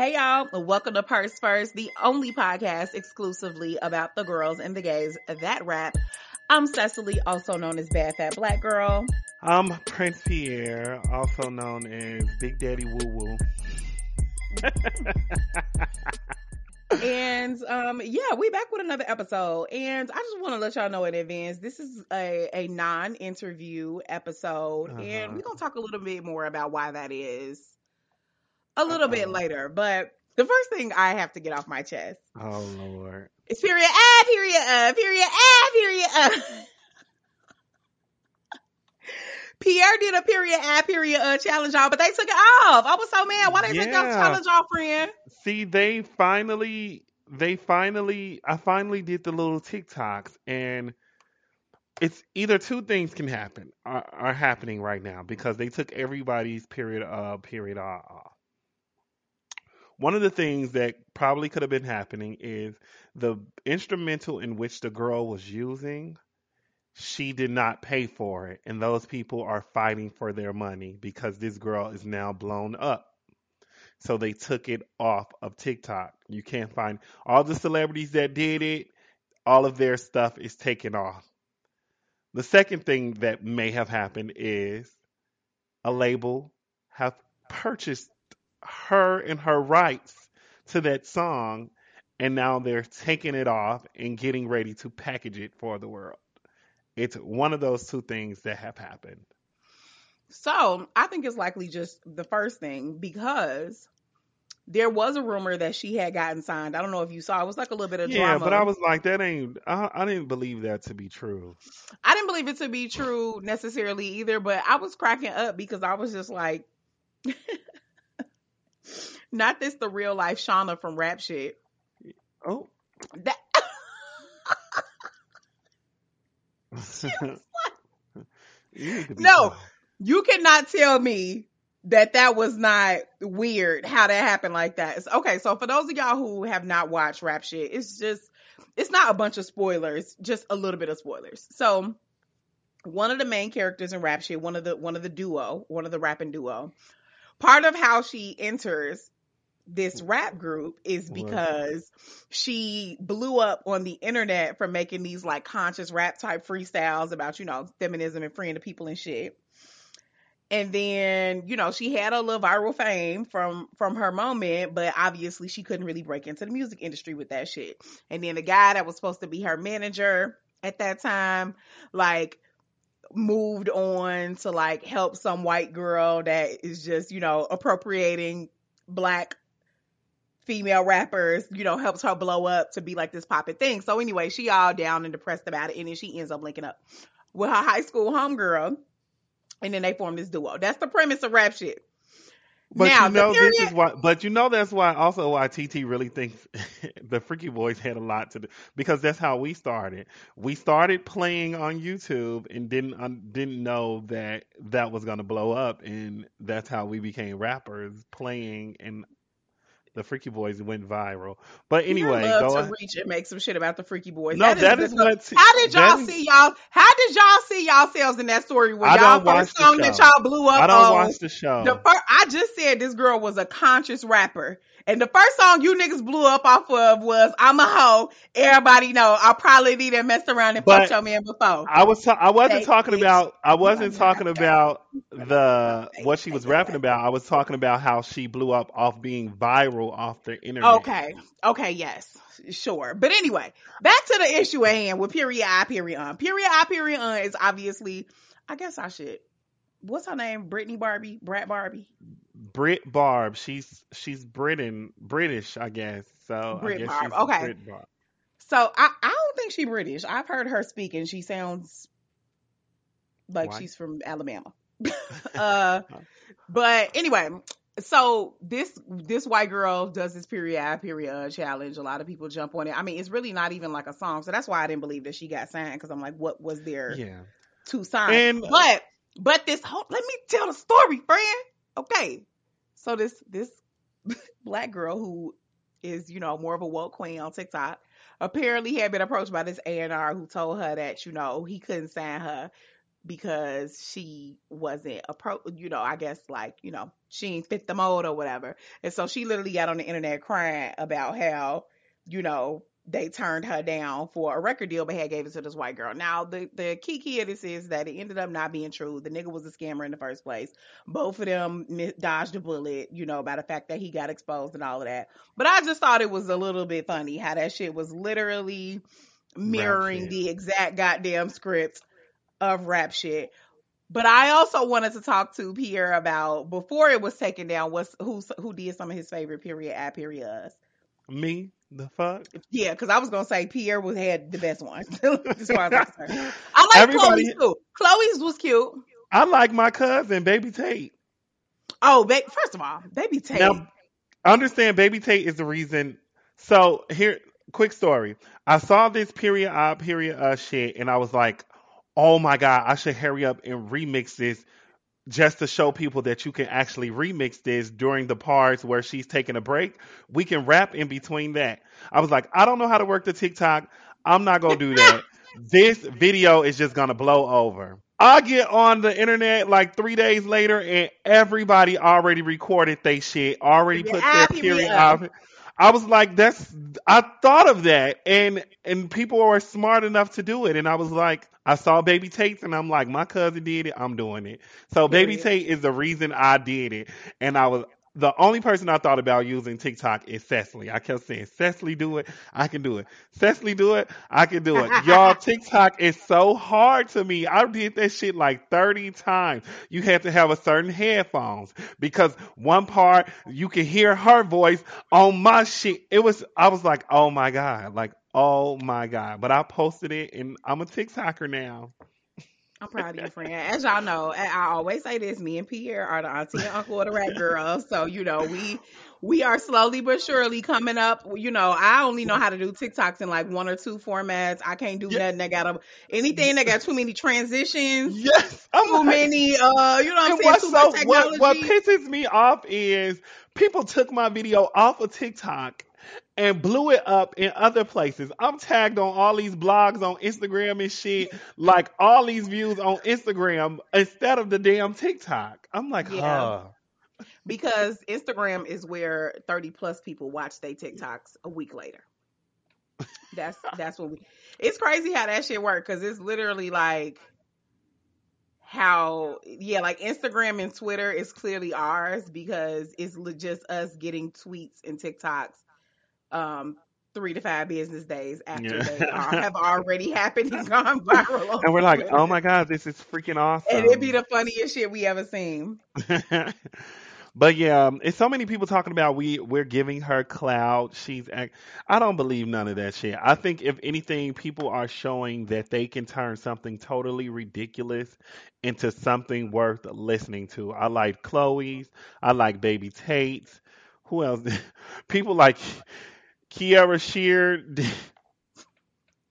Hey y'all, welcome to Purse First, the only podcast exclusively about the girls and the gays that rap. I'm Cecily, also known as Bad Fat Black Girl. I'm Prince Pierre, also known as Big Daddy Woo Woo. and um yeah, we back with another episode. And I just want to let y'all know in advance, this is a, a non-interview episode, uh-huh. and we're gonna talk a little bit more about why that is a little bit later. But the first thing I have to get off my chest. Oh Lord. It's period ah period uh period ah period uh. Pierre did a period ah period uh challenge y'all, but they took it off. I was so mad. Why they yeah. take off challenge y'all, friend? See, they finally they finally I finally did the little TikToks and it's either two things can happen are, are happening right now because they took everybody's period uh period off one of the things that probably could have been happening is the instrumental in which the girl was using she did not pay for it. And those people are fighting for their money because this girl is now blown up. So they took it off of TikTok. You can't find all the celebrities that did it all of their stuff is taken off. The second thing that may have happened is a label have purchased her and her rights to that song, and now they're taking it off and getting ready to package it for the world. It's one of those two things that have happened. So I think it's likely just the first thing because there was a rumor that she had gotten signed. I don't know if you saw. It was like a little bit of yeah, drama. but I was like, that ain't. I, I, didn't believe that to be true. I didn't believe it to be true necessarily either. But I was cracking up because I was just like, not this the real life Shawna from Rap Shit. Oh. That no, you cannot tell me that that was not weird how that happened like that. It's, okay, so for those of y'all who have not watched Rap Shit, it's just it's not a bunch of spoilers, just a little bit of spoilers. So one of the main characters in Rap Shit, one of the one of the duo, one of the rapping duo, part of how she enters this mm. rap group is because she blew up on the internet for making these like conscious rap type freestyles about, you know, feminism and freeing the people and shit. And then, you know, she had a little viral fame from from her moment, but obviously she couldn't really break into the music industry with that shit. And then the guy that was supposed to be her manager at that time, like moved on to like help some white girl that is just, you know, appropriating black female rappers, you know, helps her blow up to be like this popping thing. So anyway, she all down and depressed about it, and then she ends up linking up with her high school homegirl, and then they form this duo. That's the premise of rap shit. But now, you know this is why. But you know that's why also why TT really thinks the Freaky Boys had a lot to do because that's how we started. We started playing on YouTube and didn't um, didn't know that that was gonna blow up, and that's how we became rappers playing and the Freaky Boys went viral. But anyway, I love to reach and make some shit about the Freaky Boys. No, that, that is, is what. how did y'all see y'all? How did y'all see y'all selves in that story? When y'all first song that y'all blew up? I don't on, watch the show. The first, I just said this girl was a conscious rapper. And the first song you niggas blew up off of was "I'm a hoe." Everybody know I probably didn't mess around and fuck your man before. I was ta- I wasn't talking about I wasn't talking about the what she was rapping about. I was talking about how she blew up off being viral off the internet. Okay, okay, yes, sure. But anyway, back to the issue at hand with period I period on. Period I period on is obviously. I guess I should. What's her name? Brittany Barbie, Brat Barbie. Brit Barb. She's she's Britain British, I guess. So Brit Barb. Okay. Barb. So I, I don't think she's British. I've heard her speak and she sounds like she's from Alabama. uh, but anyway, so this this white girl does this period period challenge. A lot of people jump on it. I mean, it's really not even like a song, so that's why I didn't believe that she got signed because I'm like, what was there yeah. to sign? And, but but this whole let me tell the story, friend. Okay, so this this black girl who is you know more of a woke queen on TikTok apparently had been approached by this A and R who told her that you know he couldn't sign her because she wasn't a pro, you know, I guess like, you know, she ain't fit the mold or whatever. And so she literally got on the internet crying about how, you know, they turned her down for a record deal, but had gave it to this white girl. Now, the, the key key of this is that it ended up not being true. The nigga was a scammer in the first place. Both of them dodged a bullet, you know, by the fact that he got exposed and all of that. But I just thought it was a little bit funny how that shit was literally mirroring the exact goddamn script of rap shit. But I also wanted to talk to Pierre about before it was taken down. Was who who did some of his favorite period ad periods? Me, the fuck? Yeah, because I was gonna say Pierre was had the best one as far as I'm concerned. I like Everybody, Chloe's too. Chloe's was cute. I like my cousin, Baby Tate. Oh, ba- first of all, Baby Tate. Now, understand, Baby Tate is the reason. So here, quick story. I saw this period odd period uh shit, and I was like, oh my god, I should hurry up and remix this just to show people that you can actually remix this during the parts where she's taking a break. We can rap in between that. I was like, I don't know how to work the TikTok. I'm not gonna do that. this video is just gonna blow over. I get on the internet like three days later and everybody already recorded they shit, already put their period out. I was like, that's I thought of that and and people are smart enough to do it. And I was like, I saw Baby Tate and I'm like, my cousin did it, I'm doing it. So Baby Tate is the reason I did it. And I was the only person I thought about using TikTok is Cecily. I kept saying, Cecily do it, I can do it. Cecily do it, I can do it. Y'all, TikTok is so hard to me. I did that shit like 30 times. You have to have a certain headphones because one part you can hear her voice on my shit. It was, I was like, oh my God, like, oh my God. But I posted it and I'm a TikToker now. I'm proud of you, friend. As y'all know, I always say this: me and Pierre are the auntie and uncle of the rap girls. So you know, we we are slowly but surely coming up. You know, I only know how to do TikToks in like one or two formats. I can't do yes. nothing that got a, anything that got too many transitions. Yes, I'm too like, many. Uh, you know, what I'm saying too so, much technology. What, what pisses me off is people took my video off of TikTok and blew it up in other places. I'm tagged on all these blogs on Instagram and shit, like all these views on Instagram instead of the damn TikTok. I'm like, yeah. huh. Because Instagram is where 30 plus people watch their TikToks a week later. That's that's what we. It's crazy how that shit works because it's literally like how yeah like instagram and twitter is clearly ours because it's just us getting tweets and tiktoks um, three to five business days after yeah. they are, have already happened and gone viral. and we're like, oh my god, this is freaking awesome! And it'd be the funniest shit we ever seen. but yeah, um, it's so many people talking about we we're giving her clout. She's act- I don't believe none of that shit. I think if anything, people are showing that they can turn something totally ridiculous into something worth listening to. I like Chloe's. I like Baby Tate's. Who else? people like Kierra Sheard.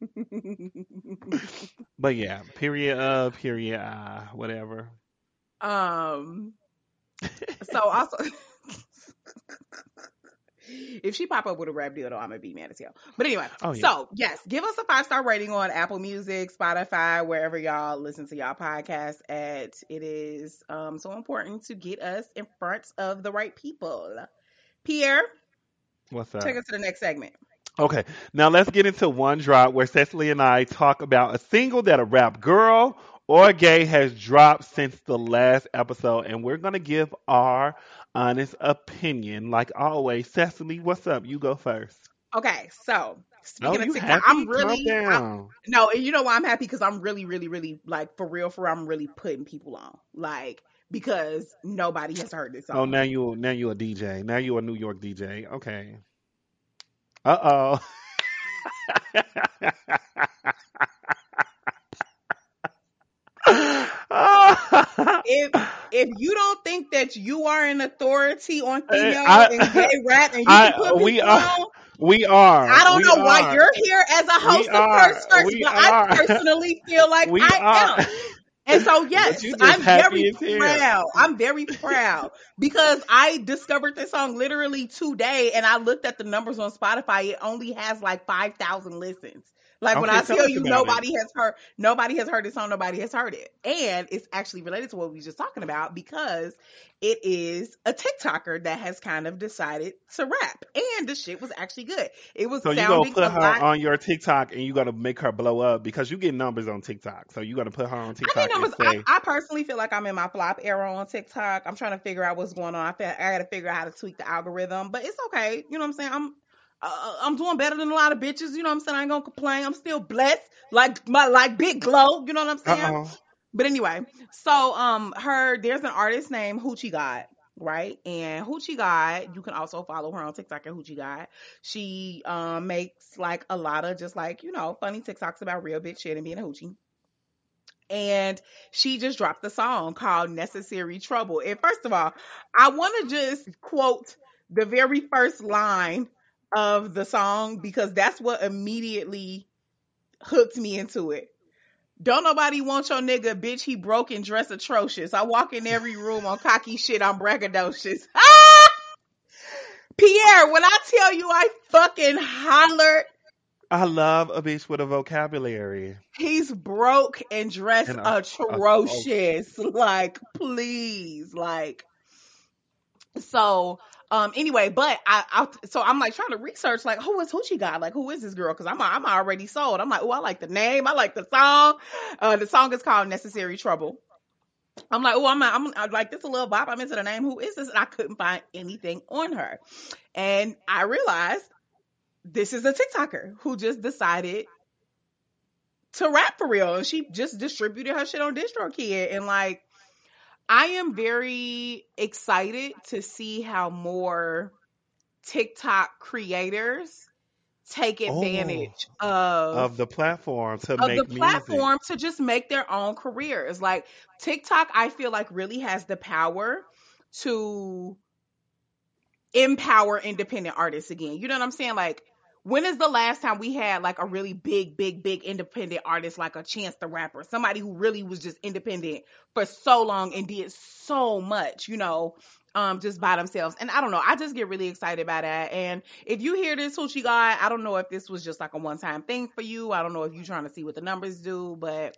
but yeah, period uh period uh whatever. Um so also if she pop up with a rap deal though, I'm gonna be mad as hell. But anyway, oh, yeah. so yes, give us a five star rating on Apple Music, Spotify, wherever y'all listen to y'all podcast at. It is um so important to get us in front of the right people. Pierre, what's up? Take us to the next segment. Okay, now let's get into one drop where Cecily and I talk about a single that a rap girl or gay has dropped since the last episode, and we're gonna give our honest opinion. Like always, Cecily, what's up? You go first. Okay, so speaking of TikTok, I'm really I'm, no, and you know why I'm happy because I'm really, really, really like for real, for real, I'm really putting people on like because nobody has heard this oh, song. Oh, now you now you a DJ. Now you a New York DJ. Okay. Uh oh. if if you don't think that you are an authority on female I, and gay rap and you I, can put we are, on, we are. I don't know are. why you're here as a host of First First, but are. I personally feel like I are. am. And so, yes, I'm very proud. I'm very proud because I discovered this song literally today and I looked at the numbers on Spotify. It only has like 5,000 listens. Like when I tell you nobody has heard nobody has heard this song, nobody has heard it. And it's actually related to what we were just talking about because it is a TikToker that has kind of decided to rap. And the shit was actually good. It was So you gonna put her lot on your TikTok and you gotta make her blow up because you get numbers on TikTok. So you gotta put her on I TikTok and numbers. say, I, I personally feel like I'm in my flop era on TikTok. I'm trying to figure out what's going on. I feel I got to figure out how to tweak the algorithm, but it's okay. You know what I'm saying? I'm uh, I'm doing better than a lot of bitches. You know what I'm saying? I ain't gonna complain. I'm still blessed, like my like big glow. You know what I'm saying? uh oh. But anyway, so um, her there's an artist named Hoochie Gawd, right? And Hoochie Gawd, you can also follow her on TikTok at Hoochie Gawd. She um makes like a lot of just like you know funny TikToks about real bitch shit and being a hoochie. And she just dropped a song called Necessary Trouble. And first of all, I want to just quote the very first line of the song because that's what immediately hooked me into it. Don't nobody want your nigga, bitch. He broke and dress atrocious. I walk in every room on cocky shit. I'm braggadocious. Ah! Pierre, when I tell you I fucking hollered, I love a bitch with a vocabulary. he's broke and dressed And atrocious. Like, please, like. So, um, anyway, but I, I, so I'm like trying to research, like, who is Hoochie Gawd? Like, who is this girl? Because I'm, I'm already sold. I'm like, oh, I like the name, I like the song. Uh, the song is called Necessary Trouble. I'm like, oh, I'm, I'm, I'm like, this a little bop. I'm into the name. Who is this? And I couldn't find anything on her, and I realized this is a TikToker who just decided to rap for real, and she just distributed her shit on DistroKid, and like. I am very excited to see how more TikTok creators take Oh, advantage of Of the platform to of make the music. platform to just make their own careers. Like TikTok, I feel like really has the power to empower independent artists again. You know what I'm saying? Like, when is the last time we had like a really big, big, big independent artist like a Chance the Rapper, somebody who really was just independent for so long and did so much, you know, um, just by themselves. And I don't know, I just get really excited by that. And if you hear this Hoochie guy, I don't know if this was just like a one time thing for you. I don't know if you're trying to see what the numbers do, but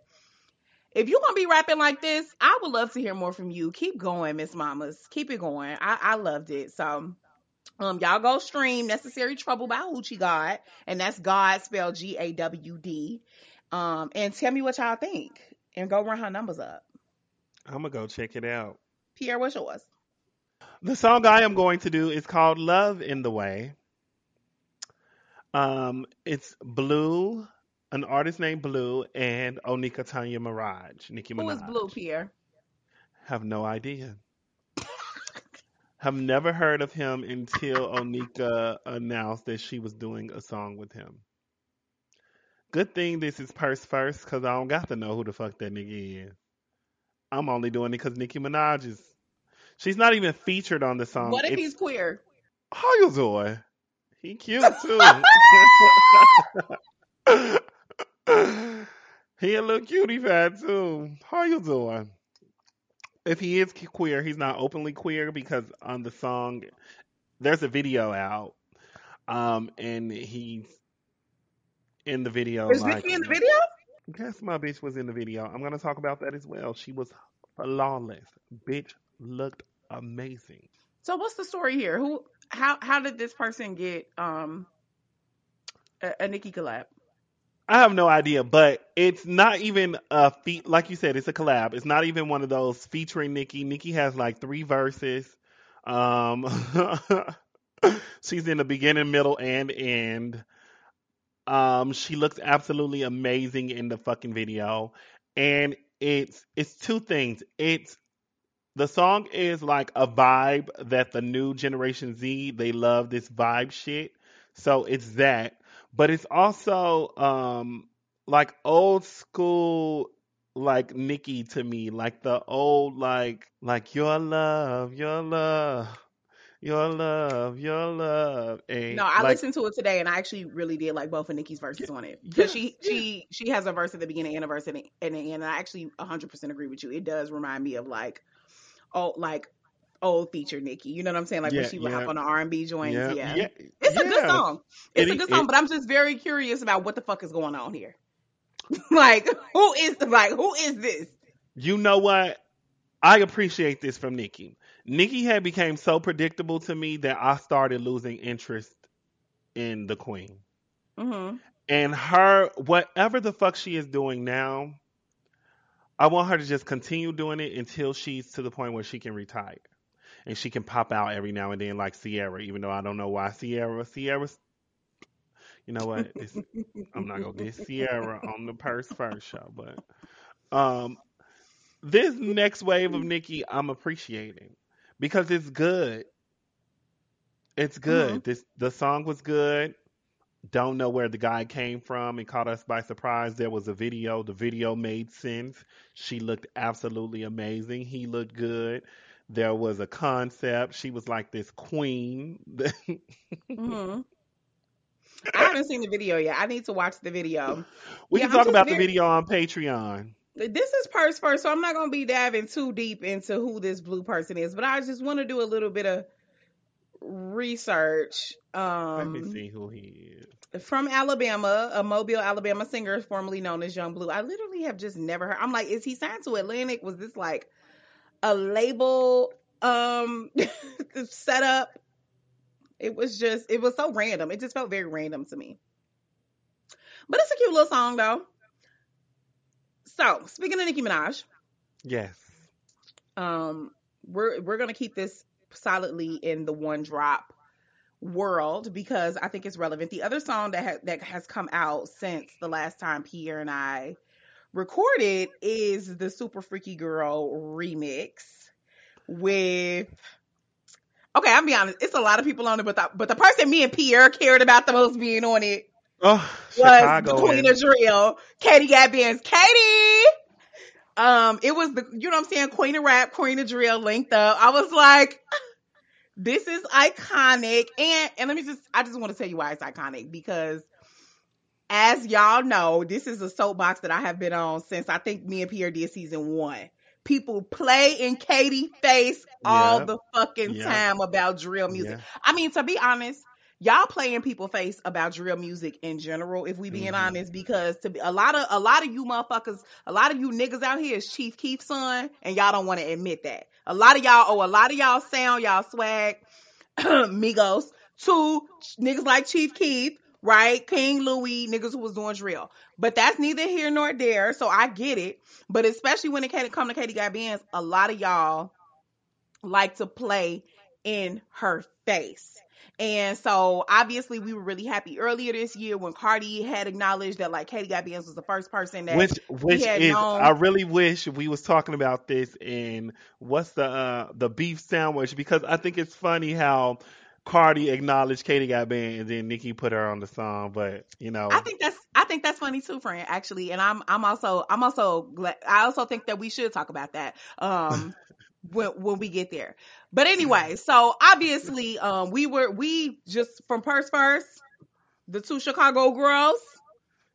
if you're gonna be rapping like this, I would love to hear more from you. Keep going, Miss Mamas. Keep it going. I, I loved it. So um, y'all go stream Necessary Trouble by Hoochie Gawd, and that's God spelled G A W D. Um, and tell me what y'all think, and go run her numbers up. I'm gonna go check it out. Pierre, what's yours? The song I am going to do is called Love in the Way. Um, it's Bleu, an artist named Bleu, and Onika Tanya Maraj, Nicki Who Minaj. is Bleu, Pierre? Have no idea. Have never heard of him until Onika announced that she was doing a song with him. Good thing this is purse first, cause I don't got to know who the fuck that nigga is. I'm only doing it cause Nicki Minaj is. She's not even featured on the song. what if It's- he's queer? How you doing? He cute too. he a little cutie fat too. How you doing? If he is queer, he's not openly queer because on the song, there's a video out, um, and he's in the video. Is like, Nicki in the video? Guess my bitch was in the video. I'm gonna talk about that as well. She was flawless. Bitch looked amazing. So what's the story here? Who? How? How did this person get um a, a Nicki collab? I have no idea, but it's not even a feat. Like you said, it's a collab. It's not even one of those featuring Nicki. Nicki has like three verses. Um, she's in the beginning, middle, and end. Um, she looks absolutely amazing in the fucking video, and it's it's two things. It's the song is like a vibe that the new generation Z they love this vibe shit. So it's that, but it's also um like old school like Nicki to me, like the old like like your love, your love, your love, your love. And No, I like, listened to it today, and I actually really did like both of Nicki's verses on it because yeah, she yeah. she she has a verse at the beginning and a verse at the, at the end. And I actually 100 percent agree with you. It does remind me of like oh like old feature Nicki. You know what I'm saying? Like Yeah, when she would yeah. hop on the R&B joints. Yeah, Yeah, yeah, it's a good song. It's It- a good it- song, but I'm just very curious about what the fuck is going on here. like who is like who is this? You know what? I appreciate this from Nicki. Nicki had became so predictable to me that I started losing interest in the queen. hmm And her, whatever the fuck she is doing now, I want her to just continue doing it until she's to the point where she can retire. And she can pop out every now and then like Ciara, even though I don't know why Ciara. Ciara's, you know what? It's, I'm not gonna get Ciara on the purse first show, but um, this next wave of Nicki, I'm appreciating because it's good. It's good. This the song was good. Don't know where the guy came from. and caught us by surprise. There was a video. The video made sense. She looked absolutely amazing. He looked good. There was a concept. She was like this queen. hmm I haven't seen the video yet. I need to watch the video. we Yeah, can talk about the video on Patreon. This is purse first, so I'm not gonna be diving too deep into who this Bleu person is, but I just want to do a little bit of research. Let me Um, see who he is. from Alabama, a Mobile, Alabama singer formerly known as Yung Bleu. I literally have just never heard. I'm like, is he signed to Atlantic? Was this like a label um setup? It was just, it was so random. It just felt very random to me. But it's a cute little song though. So speaking of Nicki Minaj, Yes. um, we're we're gonna keep this solidly in the one drop world because I think it's relevant. The other song that ha- that has come out since the last time Pierre and I recorded is the Super Freaky Girl remix with. Okay, I'll be honest. It's a lot of people on it, but the, but the person me and Pierre cared about the most being on it Oh, was Chicago. the queen and- of drill, Katie Got Bandz. Katie! Um, it was the, you know what I'm saying, queen of rap, queen of drill linked up. I was like, this is iconic. And, and let me just, I just want to tell you why it's iconic because as y'all know, this is a soapbox that I have been on since I think me and Pierre did season one. People play in Katie face all Yep. the fucking Yep. time about drill music. Yeah. I mean, to be honest, y'all play in people face about drill music in general, if we being Mhm. honest, because to be a lot of a lot of you motherfuckers, a lot of you niggas out here is Chief Keef's son, and y'all don't want to admit that. A lot of y'all, owe a lot of y'all sound, y'all swag, Migos, to niggas like Chief Keef, right? King Louie, niggas who was doing drill. But that's neither here nor there, so I get it. But especially when it came- come to Katie Bandz, a lot of y'all like to play in her face. And so obviously we were really happy earlier this year when Cardi had acknowledged that like Katie Bandz was the first person that Which which had is known- I really wish we was talking about this in what's the uh the beef sandwich because I think it's funny how Cardi acknowledged Katie Got Bandz and then Nicki put her on the song, but you know I think that's I think that's funny too, friend. Actually, and I'm I'm also I'm also glad. I also think that we should talk about that um when when we get there. But anyway, so obviously um we were we just from Purse First, the two Chicago girls,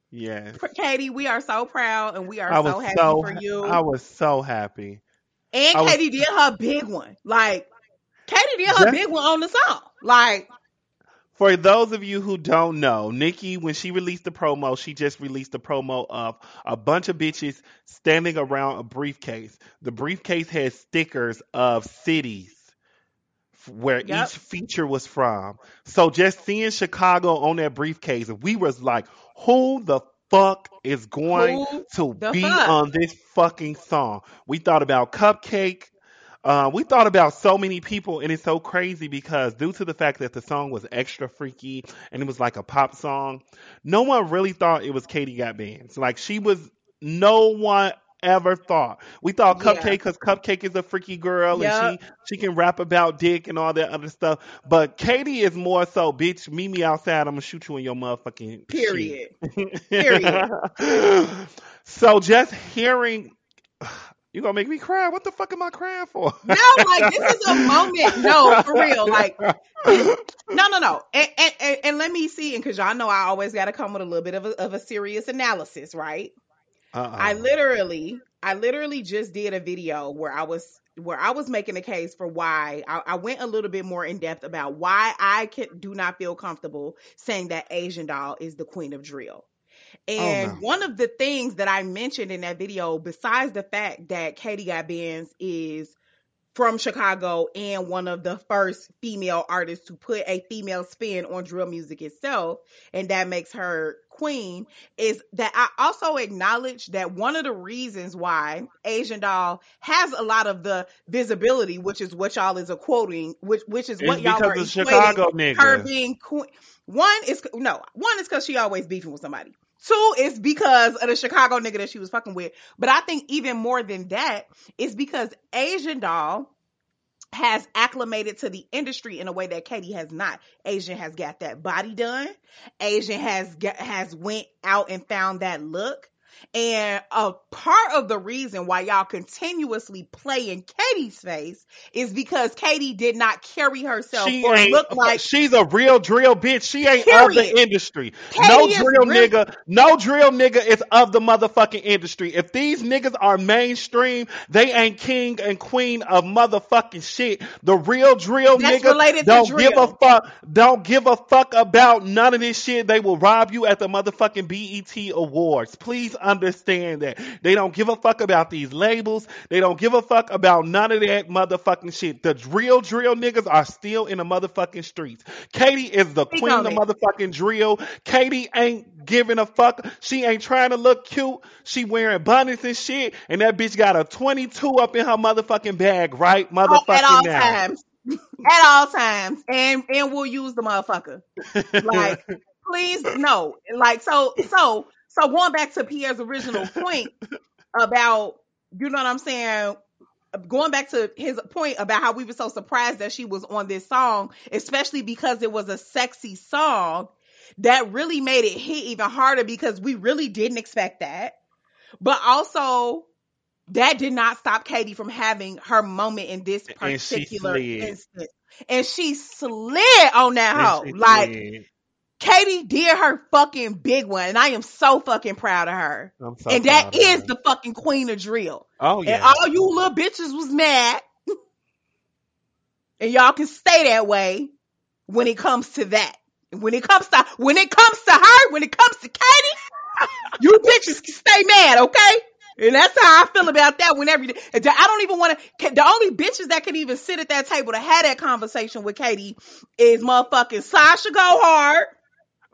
yes. Katie. We are so proud and we are was so happy so for you. I was so happy. and I was- Katie did her big one. Like Katie did her big one on the song. Like For those of you who don't know, Nicki, when she released the promo, she just released the promo of a bunch of bitches standing around a briefcase. The briefcase had stickers of cities where Yep. each feature was from. So just seeing Chicago on that briefcase, we was like, who the fuck is going Who to be fuck? on this fucking song? We thought about CupcakKe. Uh, we thought about so many people, and it's so crazy because due to the fact that the song was extra freaky and it was like a pop song, no one really thought it was Katie Got Bandz. Like she was, no one ever thought. We thought CupcakKe because CupcakKe is a freaky girl Yup. and she she can rap about dick and all that other stuff. But Katie is more so, bitch. Meet me outside. I'm gonna shoot you in your motherfucking period. Period. so just hearing, you gonna make me cry. What the fuck am I crying for? No, like this is a moment. No, for real. Like no, no, no. And and, and, let me see, and because y'all know I always got to come with a little bit of a, of a serious analysis, right? Uh-uh. I literally, I literally just did a video where I was where I was making a case for why I, I went a little bit more in depth about why I can do not feel comfortable saying that Asian doll is the queen of drill. Oh, and Oh, no. one of the things that I mentioned in that video, besides the fact that Katie Got Bandz is from Chicago and one of the first female artists to put a female spin on drill music itself, and that makes her queen, is that I also acknowledge that one of the reasons why Asian Doll has a lot of the visibility, which is what y'all is a quoting, which which is what It's y'all are because of equating Chicago her being queen. One is no, one is because she always beefing with somebody. Two is because of the Chicago nigga that she was fucking with. But I think even more than that is because Asian Doll has acclimated to the industry in a way that Katie has not. Asian has got that body done. Asian has has went out and found that look. And a part of the reason why y'all continuously play in Katie's face is because Katie did not carry herself She or ain't. look like she's a real drill bitch. She ain't of the industry. Katie no drill really- nigga. No drill nigga is of the motherfucking industry. If these niggas are mainstream, they ain't king and queen of motherfucking shit. The real drill That's niggas related don't drill. give a fuck. Don't give a fuck about none of this shit. They will rob you at the motherfucking BET awards. Please understand that. They don't give a fuck about these labels. They don't give a fuck about none of that motherfucking shit. The drill drill niggas are still in the motherfucking streets. Katie is the queen of it. motherfucking drill. Katie ain't giving a fuck. She ain't trying to look cute. She wearing bunnies and shit. And that bitch got a 22 up in her motherfucking bag right Oh, motherfucking at all now. times. at all times. And and we'll use the motherfucker. Like, please no. Like so so so going back to Pierre's original point about you know what I'm saying? Going back to his point about how we were so surprised that she was on this song, especially because it was a sexy song, that really made it hit even harder because we really didn't expect that. But also, that did not stop Katie from having her moment in this particular slid. instance. And she slid on that And hoe. Like. Katie did her fucking big one. And I am so fucking proud of her. I'm so and that is the fucking queen of drill. Oh yeah. And all you little bitches was mad. and y'all can stay that way when it comes to that. When it comes to when it comes to her, when it comes to Katie, you bitches can stay mad, okay? And that's how I feel about that whenever you, I don't even want to, the only bitches that can even sit at that table to have that conversation with Katie is motherfucking Sasha Go Hard,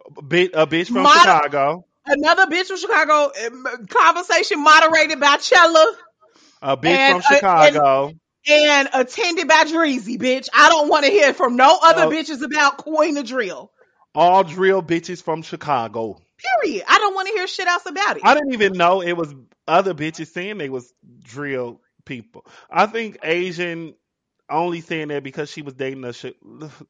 A bitch from Mod- Chicago. another bitch from Chicago, um, conversation moderated by Chella A bitch And, from Chicago. and attended by Dreezy, bitch. I don't want to hear from no other Uh, bitches about Queen of Drill. all drill bitches from Chicago. Period. I don't want to hear shit else about it. I didn't even know it was other bitches saying they was drill people. I think Asian only saying that because she was dating a sh-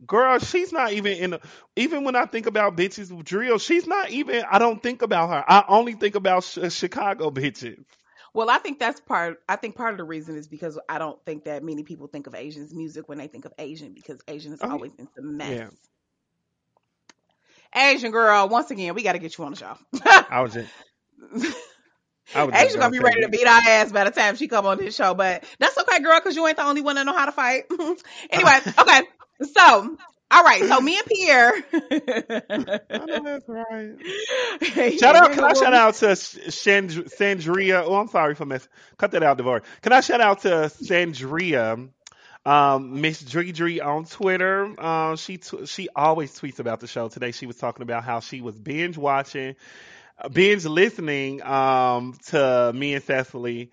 girl. She's not even in. A, even when I think about bitches with drill, she's not even. I don't think about her. I only think about sh- Chicago bitches. Well, I think that's part. I think part of the reason is because I don't think that many people think of Asians music when they think of Asian because Asian is Oh, always into mess. yeah. Asian girl, once again, we got to get you on the show. I was just. I was just gonna be ready to beat our ass by the time she come on this show, but that's okay, girl, because you ain't the only one that know how to fight. anyway, okay, so all right, so me and Pierre. I know that's right. Shout out! Can I shout out to Sand- Sandria? Oh, I'm sorry for mess. Cut that out, Devorah. Can I shout out to Sandria, um, Miss Dree Dree on Twitter? Um, she t- she always tweets about the show. Today she was talking about how she was binge watching, uh, binge listening um, to me and Cecily.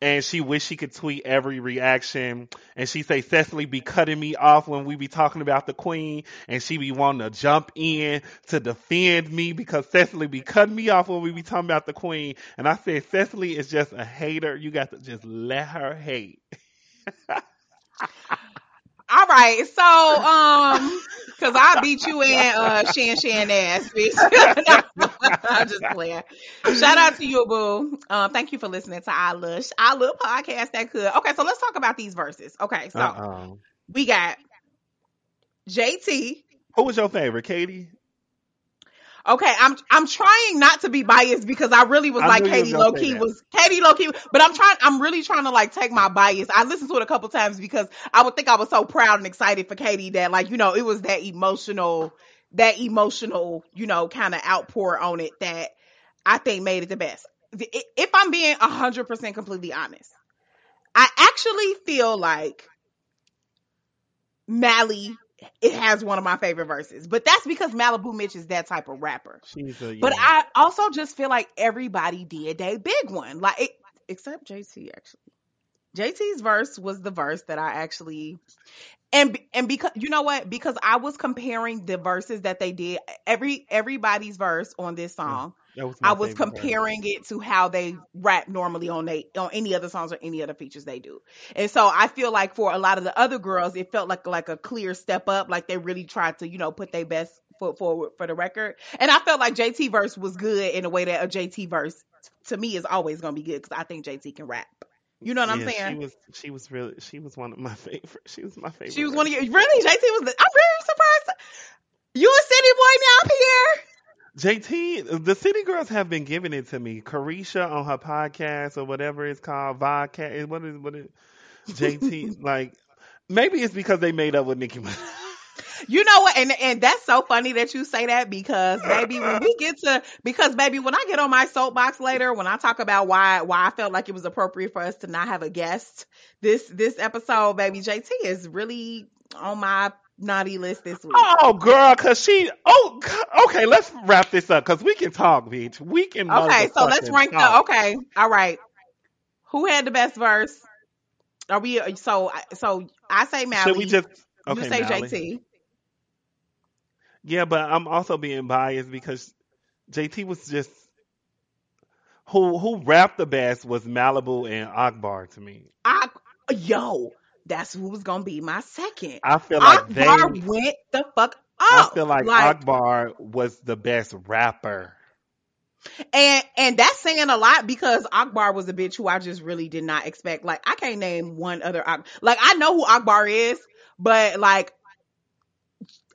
And she wish she could tweet every reaction. And she say Cecily be cutting me off when we be talking about the queen, and she be wanting to jump in to defend me because Cecily be cutting me off when we be talking about the queen. And I said Cecily is just a hater. You got to just let her hate. All right, so um, because I beat you in uh Shan Shan ass, bitch. I'm just playing. Shout out to you, boo. Um, thank you for listening to I Lush, I Love podcast that could. Okay, so let's talk about these verses. Okay, so Uh-uh. we got JT. Who was your favorite, Katie? Okay, I'm I'm trying not to be biased because I really was I like knew you was Katie gonna low key was Katie low key, but I'm trying I'm really trying to like take my bias. I listened to it a couple times because I would think I was so proud and excited for Katie that like you know it was that emotional that emotional you know kind of outpour on it that I think made it the best. If I'm being hundred percent completely honest, I actually feel like Mally it has one of my favorite verses, but that's because Maliibu Miitch is that type of rapper. She's a But. I also just feel like everybody did a big one, like it, except JT actually. JT's verse was the verse that I actually and and because you know what because I was comparing the verses that they did every everybody's verse on this song was I was comparing it to how they rap normally on they on any other songs or any other features they do. And so I feel like for a lot of the other girls, it felt like like a clear step up, like they really tried to, you know, put their best foot forward for the record. And I felt like JT verse was good in a way that a JT verse to me is always gonna be good because I think JT can rap. You know what I'm saying? She was she was really she was one of my favorite. She was my favorite. She was one of your really JT was. The, I'm very surprised. You a city boy now, Pierre? JT, the City Girls have been giving it to me. Caresha on her podcast or whatever it's called, Vodcast. Eh, what is what is JT? like maybe it's because they made up with Nicki Minaj. You know what? And and that's so funny that you say that because baby, when we get to because baby, when I get on my soapbox later, when I talk about why why I felt like it was appropriate for us to not have a guest this this episode, baby, JT is really on my naughty list this week. Oh, girl, cause she. Oh, okay. Let's wrap this up, cause we can talk, bitch. We can. okay, so let's rank the talk. okay. All right. Who had the best verse? Are we uh, so so I say Mally. Should we just? Okay, you say Mally. JT. Yeah, but I'm also being biased because JT was just who who rapped the best was Maliibu and Akbar to me. I yo, that's who was gonna be my second. I feel like they. Akbar went the fuck off. I feel like, like Akbar was the best rapper. and and that's saying a lot because Akbar was a bitch who I just really did not expect. Like I can't name one other like I know who Akbar is, but like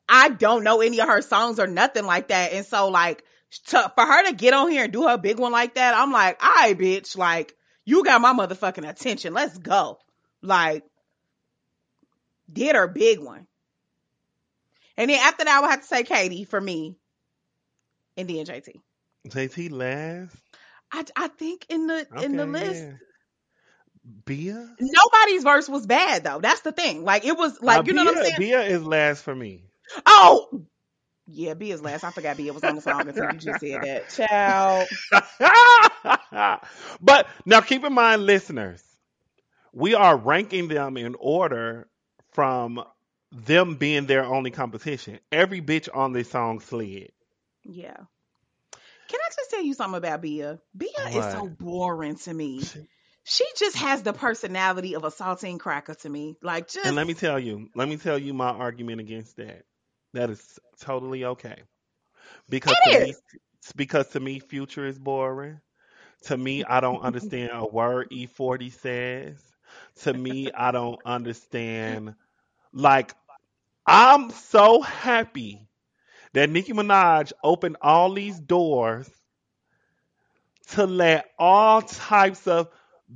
I don't know any of her songs or nothing like that. And so like to, for her to get on here and do her big one like that, I'm like, all right, bitch, like you got my motherfucking attention. Let's go. Like did her big one. And then after that, I would have to say Katie for me, and then JT. JT last. I, I think in the in the list, yeah. Bia. nobody's verse was bad though. That's the thing. Like it was like Uh, you know what I'm saying. Bia is last for me. Oh, yeah, B is last. I forgot B was on the song until you just said that. Child. but now keep in mind, listeners, we are ranking them in order from them being their only competition. Every bitch on this song slid. Yeah. Can I just tell you something about Bia? Bia is so boring to me. She just has the personality of a saltine cracker to me. Like just And let me tell you, let me tell you my argument against that. That is totally okay. Because to me, because to me, future is boring. To me, I don't understand a word E40 says. To me, I don't understand. Like, I'm so happy that Nicki Minaj opened all these doors to let all types of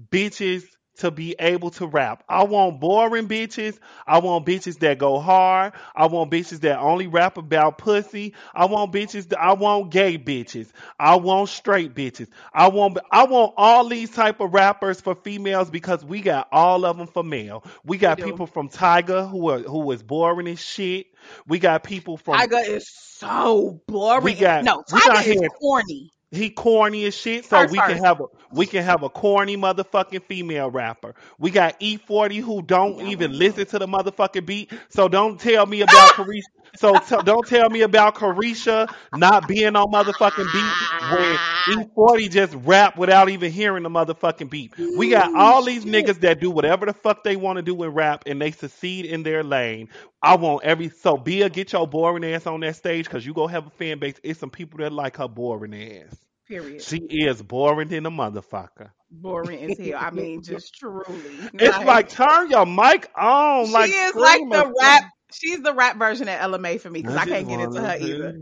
bitches to be able to rap. I want boring bitches. I want bitches that go hard. I want bitches that only rap about pussy. I want bitches that I want gay bitches. I want straight bitches. I want I want all these type of rappers for females because we got all of them for male. We got We people from Tyga who are who is boring as shit. We got people from Tyga is so boring. We got- no, we Tyga got is here- corny. He corny as shit, so we can have a we can have a corny motherfucking female rapper. We got E40 who don't even listen to the motherfucking beat. So don't tell me about Caresha. So t- don't tell me about Caresha not being on motherfucking beat when E40 just rap without even hearing the motherfucking beat. We got all these niggas that do whatever the fuck they want to do in rap and they succeed in their lane. I want every so Bia get your boring ass on that stage because you go have a fan base. It's some people that like her boring ass. Period. She is boring than a motherfucker. Boring as hell. I mean, just truly. It's like turn your mic on. she like is like the rap. She's the rap version of LMA for me because I just can't get into her either.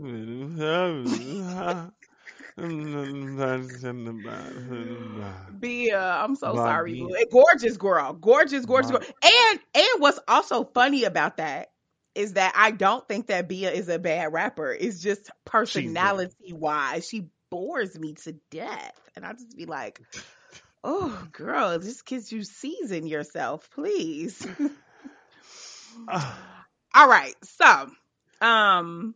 Bia, I'm so My sorry. Boo. A Gorgeous girl. Gorgeous, gorgeous My- girl. And and what's also funny about that is that I don't think that Bia is a bad rapper. It's just personality wise. She bores me to death. And I just be like, oh girl, just cause you season yourself, please. All right. So, um,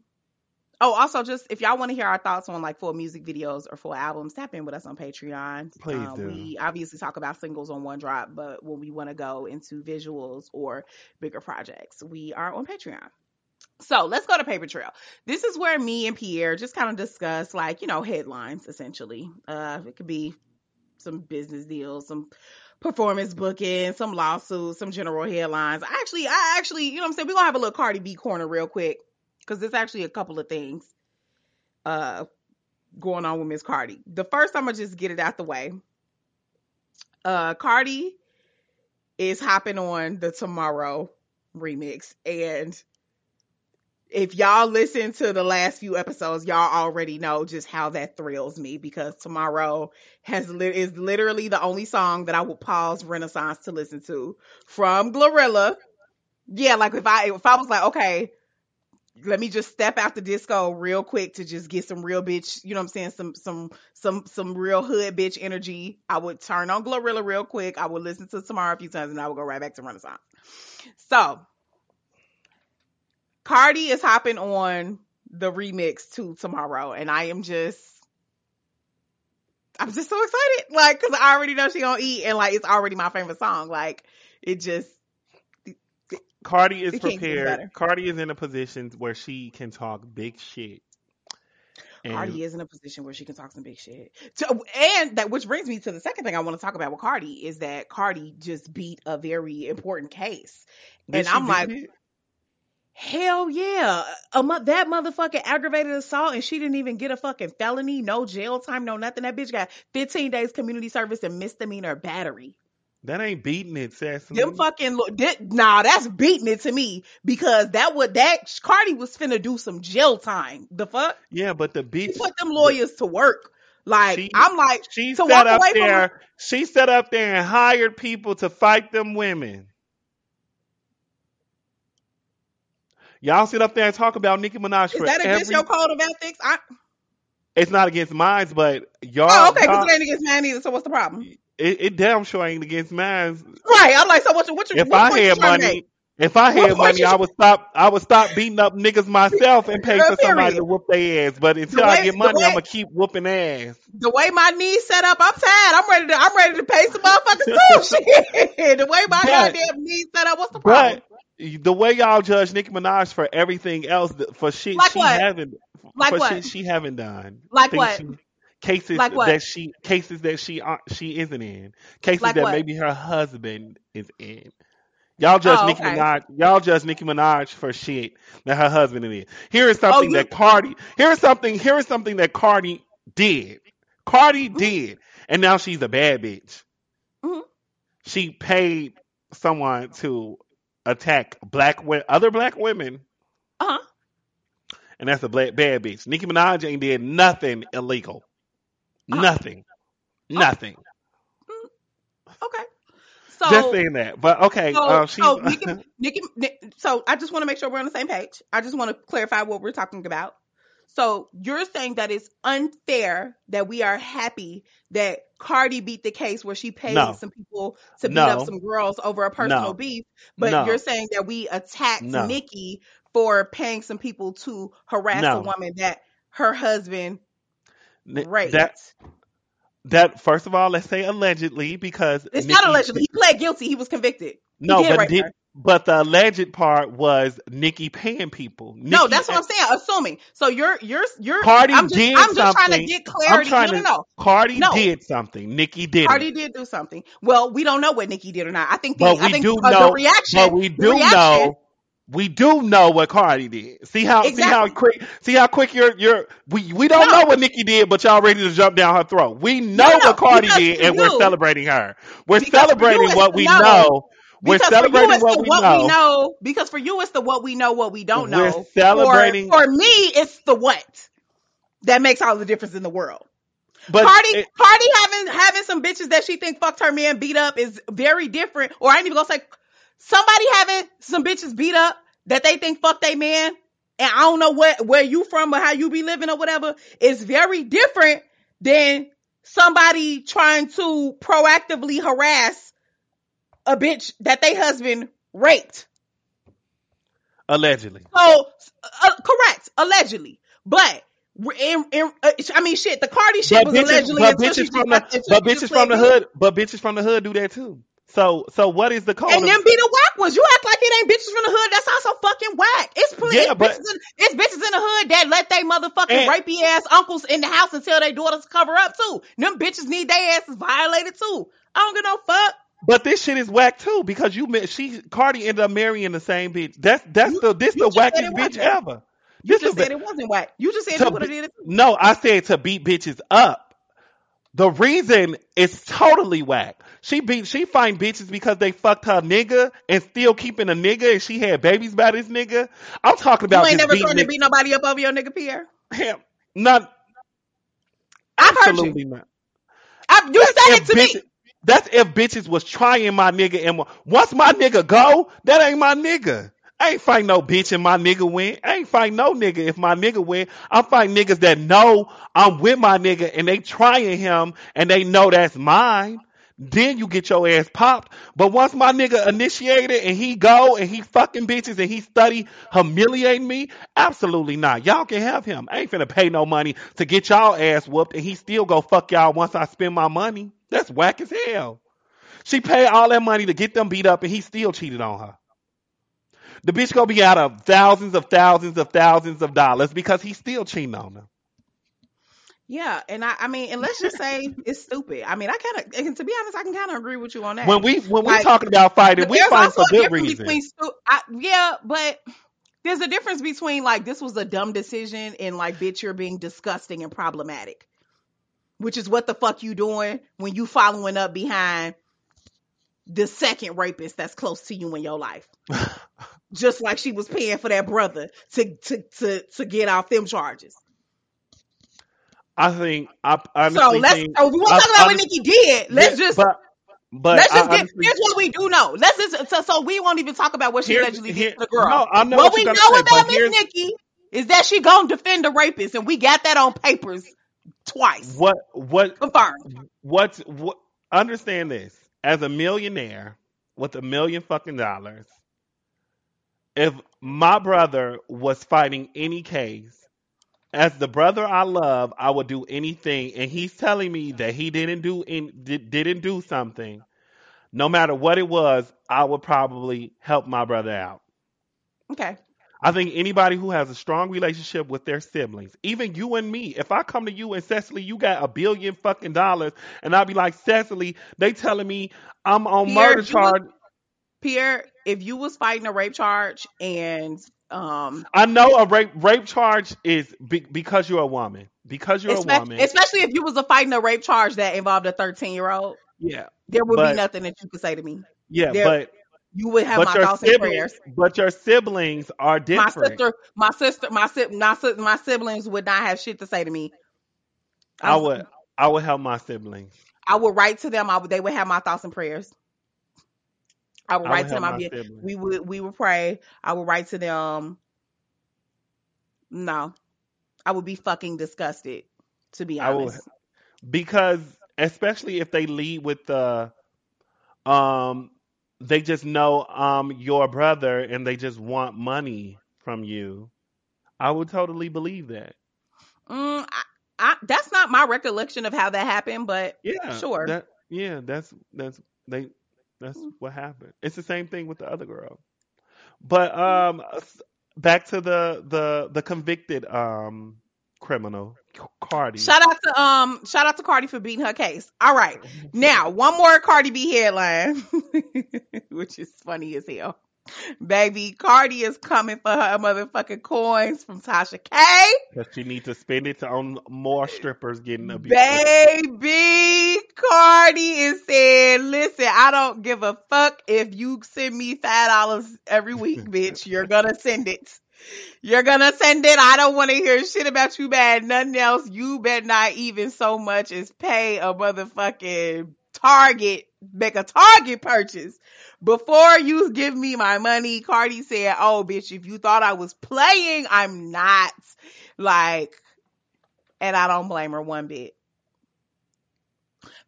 oh, also just if y'all want to hear our thoughts on like full music videos or full albums, tap in with us on Patreon. Please Uh, do. We obviously talk about singles on one drop, but when we want to go into visuals or bigger projects, we are on Patreon. So let's go to Paper Trail. This is where me and Pierre just kind of discuss like, you know, headlines essentially. Uh, it could be some business deals, some performance booking, some lawsuits, some general headlines. I actually, I actually, you know what I'm saying? We're gonna have a little Cardi B corner real quick because there's actually a couple of things uh going on with Miss Cardi. The first I'm gonna just get it out the way. Uh Cardi is hopping on the Tomorrow remix and if y'all listen to the last few episodes, y'all already know just how that thrills me because Tomorrow has is literally the only song that I would pause Renaissance to listen to from Glorilla. Yeah, like if I if I was like, okay, let me just step out the disco real quick to just get some real bitch, you know what I'm saying, some some some some real hood bitch energy. I would turn on Glorilla real quick. I would listen to Tomorrow a few times and I would go right back to Renaissance. So Cardi is hopping on the remix to Tomorrow and I am just I'm just so excited. Like, cause I already know she gonna eat and like it's already my favorite song. Like it just Cardi is It can't get prepared. Cardi is in a position where she can talk big shit. And Cardi is in a position where she can talk some big shit. And that which brings me to the second thing I want to talk about with Cardi is that Cardi just beat a very important case. and I'm like, it? Hell yeah. Mo- that motherfucking aggravated assault and she didn't even get a fucking felony, no jail time, no nothing. That bitch got 15 days community service and misdemeanor battery. That ain't beating it, Cecily. Them fucking did, nah, that's beating it to me because that would that Cardi was finna do some jail time. The fuck? yeah, but the She put them lawyers to work. Like She- I'm like, she to walk up away from there. She sat up there and hired people to fight them women. Y'all sit up there and talk about Nicki Minaj is that against every. your code of ethics? I, It's not against mine, but y'all. oh, okay, because it ain't against mine either. So what's the problem? It, it damn sure ain't against mine. Right. I'm like, so what? You, what? You, If what I had money, make? if I had point money, you- I would stop. I would stop beating up niggas myself and pay for somebody to whoop their ass. But until The I get money, way- I'm gonna keep whooping ass. the way my knees set up, I'm tired. I'm ready to. I'm ready to pay some motherfuckers too. Shit. The way my But- goddamn knees set up, what's the problem? But the way y'all judge Nicki Minaj for everything else, for shit Like she what? haven't, Like for what? shit she haven't done, Like what? she- cases Like that she cases that she uh, she isn't in, cases Like that what? maybe her husband is in. Y'all judge Oh, Nicki okay. Minaj. Y'all judge Nicki Minaj for shit that her husband is in. Here is something Oh, you- that Cardi. Here is something. Here is something that Cardi did. Cardi Mhm. did, and now she's a bad bitch. Mhm. She paid someone to attack black other black women, Uh huh. and that's a black bad bitch. Nicki Minaj ain't did nothing illegal. Uh-huh. Nothing. Nothing. Okay. So Just saying that. But okay, So, uh, she's so Nicki, Nicki, Ni- so I just want to make sure we're on the same page. I just want to clarify what we're talking about. So you're saying that it's unfair that we are happy that Cardi beat the case where she paid No. some people to beat No. up some girls over a personal No. beef, but you're saying that we attacked. Nicki for paying some people to harass a woman that her husband Raped. that that first of all, let's say allegedly because it's Nicki- not allegedly. He pled guilty. He was convicted. No, but did but the alleged part was Nicki paying people. No, that's what I'm saying. Assuming. So you're you're you're Cardi I'm just did I'm just trying to get clarity. no, no, no. Cardi No. did something. Nicki did Cardi did do something. Well, we don't know what Nicki did or not. I think the But I we think do uh, know- the reaction. But we do reaction- know we do know what Cardi did. See how see how quick see how quick you're you're we we don't No. know what Nicki did, but y'all ready to jump down her throat. We know No, no, what Cardi did and we're celebrating her. We're because celebrating what we know. We're because for you celebrating it's what the we what know. we know. Because for you it's the what we know, what we don't We're know. celebrating- For, for me, it's the what. that makes all the difference in the world. But Cardi, it- Cardi having having some bitches that she think fucked her man beat up is very different. Or I ain't even gonna say somebody having some bitches beat up that they think fucked they man, and I don't know what where you from or how you be living or whatever is very different than somebody trying to proactively harass a bitch that they husband raped. allegedly. So, uh, correct, allegedly, but. In, in, uh, I mean, shit. The Cardi shit But was bitches, allegedly but bitches from the but bitches from the hood, but bitches from the hood do that too. So so what is the call? And them be the whack ones. You act like it ain't bitches from the hood. That's also fucking whack. It's plenty. Yeah, it's, but- bitches in, it's bitches in the hood that let they motherfucking rapey ass uncles in the house and tell their daughters cover up too. Them bitches need their asses violated too. I don't give no fuck. But this shit is whack too because you she Cardi ended up marrying the same bitch. That's that's You- the this the it bitch ever. You This just said it wasn't whack. You just said To you would have be- did it. No, I said to beat bitches up. The reason is totally whack. She beat she find bitches because they fucked her nigga and still keeping a nigga and she had babies by this nigga. I'm talking about. You ain't never threatened to beat nobody up over your nigga Pierre. him. Not I've heard you. absolutely not. I, you said it to bitches, me. That's if bitches was trying my nigga and once my nigga go, that ain't my nigga. I ain't fight no bitch and my nigga win. I ain't fight no nigga if my nigga win. I fight niggas that know I'm with my nigga and they trying him and they know that's mine. Then you get your ass popped. But once my nigga initiated and he go and he fucking bitches and he study humiliating me, absolutely not. Y'all can have him. I ain't finna pay no money to get y'all ass whooped and he still go fuck y'all once I spend my money. That's whack as hell. She paid all that money to get them beat up and he still cheated on her. The bitch gonna be out of thousands of thousands of thousands of dollars because he's still cheating on her. Yeah, and I, I mean, and let's just say it's stupid. I mean, I kind of, and to be honest, I can kind of agree with you on that. When we when we're talking about fighting, we fight for good reason. between I, yeah, but there's a difference between like this was a dumb decision and like bitch you're being disgusting and problematic, which is what the fuck you doing when you following up behind the second rapist that's close to you in your life. Just like she was paying for that brother to to to to get off them charges. I think I honestly So let's. think, Oh, we want I- to talk about what honest- Nicki did. Let's Yeah, just but but let's I just get. honestly- Here's what we do know. Let's just so, so we won't even talk about what she allegedly here- did to the girl. No, I know what, what, we know say, about Miss Nicki is that she gonna defend the rapist, and we got that on papers twice. what what Confirmed. what's what understand this as a millionaire with a million fucking dollars if my brother was fighting any case as the brother I love I would do anything and he's telling me that he didn't do in, did, didn't do something no matter what it was I would probably help my brother out Okay. I think anybody who has a strong relationship with their siblings, even you and me, if I come to you and Cecily, you got a billion fucking dollars, and I'll be like, Cecily, they telling me I'm on Pierre, murder charge. Pierre, if you was fighting a rape charge and um I know a rape rape charge is be, because you're a woman. Because you're a woman. especially if you was a fighting a rape charge that involved a 13 year old, yeah, there would But- be nothing that you could say to me. yeah, There- but You would have my thoughts and siblings, prayers. but your siblings are My different. sister, my sister, my si- my, si- my siblings would not have shit to say to me. I would I would help my siblings. I would write to them. I would, they would have my thoughts and prayers. I would I write would to them. I'd be, we would we would pray. I would write to them. No, I would be fucking disgusted. To be I would- honest, because especially if they lead with the um they just know um your brother and they just want money from you i would totally believe that mm, I, I, that's not my recollection of how that happened. But yeah Sure. that yeah that's that's they that's Mm. what happened it's the same thing with the other girl but um back to the the the convicted um criminal cardi shout out to um shout out to Cardi for beating her case. All right, now one more Cardi B headline, which is funny as hell. Baby, Cardi is coming for her motherfucking coins from Tasha K. because she needs to spend it to on more strippers getting abused Baby, Cardi is saying, listen, I don't give a fuck if you send me five dollars every week, bitch. You're gonna send it. You're gonna send it. I don't want to hear shit about you bad. Nothing else. You better not even so much as pay a motherfucking Target, make a Target purchase before you give me my money. Cardi said, "Oh, bitch, if you thought I was playing, I'm not." Like, and I don't blame her one bit.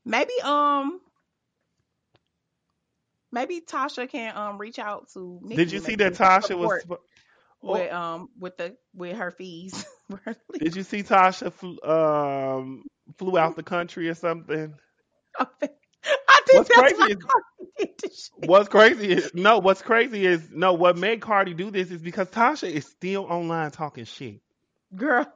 Maybe um maybe Tasha can um reach out to Nicki Did you see that Tasha was? Oh, with um with the with her fees. did you see Tasha flew, um flew out the country or something? I think What's that's crazy is Cardi did the shit. what's crazy is no. What's crazy is no. What made Cardi do this is because Tasha is still online talking shit. Girl,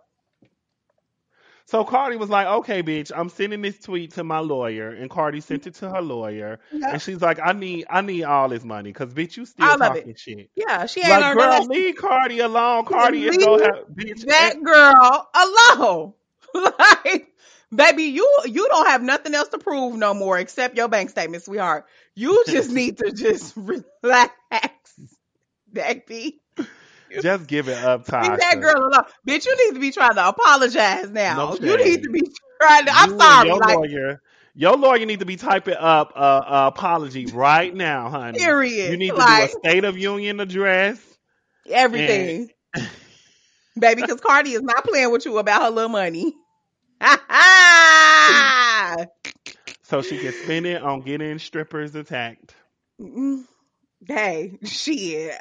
So Cardi was like, "Okay, bitch, I'm sending this tweet to my lawyer," and Cardi sent it to her lawyer, yeah, and she's like, "I need, I need all this money, cause bitch, you still all talking shit." Yeah, she ain't Like, that girl, lesson. leave Cardi alone. Cardi is gonna have, bitch. that And girl alone. like, baby, you you don't have nothing else to prove no more except your bank statement, sweetheart. You just need to just relax, baby. Just give it up, time. leave that Tasha. girl alone. Bitch, you need to be trying to apologize No now. You need to be trying to, I'm You sorry, your like, lawyer, your lawyer need to be typing up a, a apology right now, honey. Period. You need to do a State of Union address, and everything. Baby, because Cardi is not playing with you about her little money. so she can spend it on getting strippers attacked. Mm, hey, shit.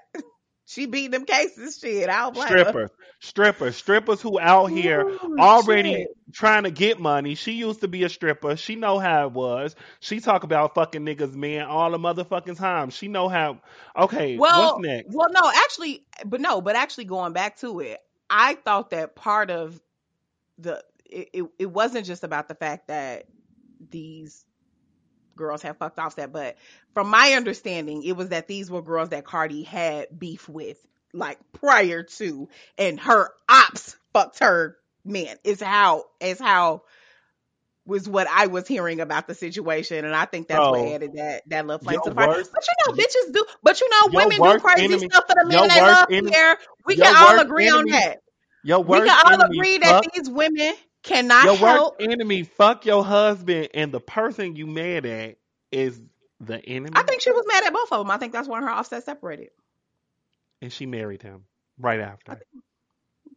She beat them cases, shit. I don't blame her. Strippers, strippers, strippers who out here Ooh, already shit. trying to get money. She used to be a stripper. She know how it was. She talk about fucking niggas, man, all the motherfucking time. She know how. Okay, what's Well, next? well, no, actually, but no, but actually going back to it, I thought that part of the it, it, it wasn't just about the fact that these girls have fucked Offset, but from my understanding, it was that these were girls that Cardi had beef with, like prior to, and her ops fucked her man. Is how is how was what I was hearing about the situation, and I think that's what So added that that little flame to the fire. But you know, bitches do. But you know, women do crazy enemy, stuff for the men they love. enemy, Pierre, we can all agree on that. your We can all enemy. agree that Fuck these women cannot your worst help. enemy. Fuck your husband, and the person you mad at is the enemy. I think she was mad at both of them. I think that's why her offset separated. and she married him right after,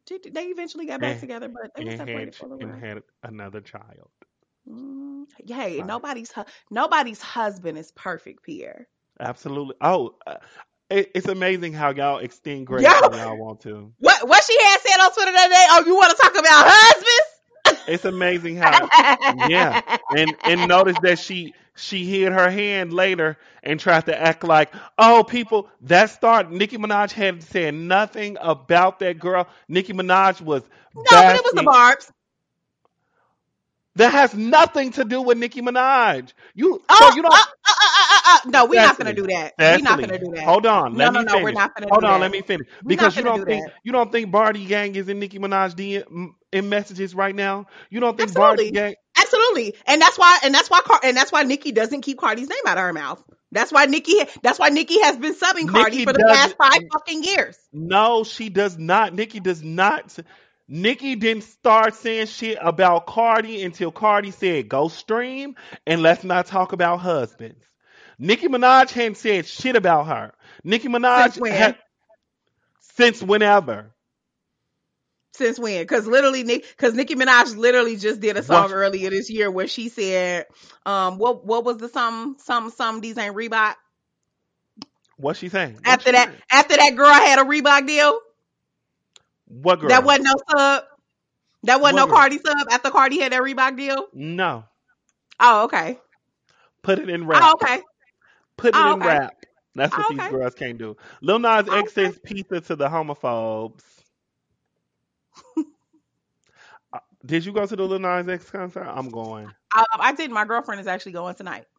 think they eventually got back and together, but they were and had separated for a little and had another child. Mm, hey, Right. nobody's hu- nobody's husband is perfect, Pierre. Absolutely. Oh, uh, it's amazing how y'all extend grace Yo, when y'all want to. what what she had said on Twitter that day? Oh, you want to talk about husbands? It's amazing how, yeah. And and notice that she she hid her hand later and tried to act like, oh, people. That start. Nicki Minaj had said nothing about that girl. Nicki Minaj was no, but it was the barbs. That has nothing to do with Nicki Minaj. You so Oh, you uh, don't. uh, uh, uh. No, we're not gonna do that. We're not gonna do that. hold on. No, Let no, me no, we're not gonna Hold do on. that. Let me finish. Because you don't do think that. you don't think Bardi Gang is in Nicki Minaj DM in messages right now. You don't think Bardi Absolutely. Gang. Absolutely. And that's why and that's why Car- and that's why Nicki doesn't keep Cardi's name out of her mouth. That's why Nicki that's why Nicki has been subbing Cardi Nicki for the past five fucking years. No, she does not. Nicki does not. Nicki didn't start saying shit about Cardi until Cardi said, go stream and let's not talk about husbands. Nicki Minaj hadn't said shit about her. Nicki Since Minaj when? had, since whenever. Since when? Because literally, Nick, because Nicki Minaj literally just did a song What, earlier this year where she said, um, what what was the some some some these ain't Reebok? what she saying? What After she that, saying? after that girl had a Reebok deal, What that wasn't no sub. That wasn't What no girl? Cardi sub after Cardi had that Reebok deal. No. Oh, okay. Put it in Oh, rap. okay. Put it Oh, in okay. rap. That's what Oh, these girls can't do. Lil Nas Oh, X okay. says pizza to the homophobes. Uh, Did you go to the Lil Nas X concert? I'm going. Um, I did. My girlfriend is actually going tonight.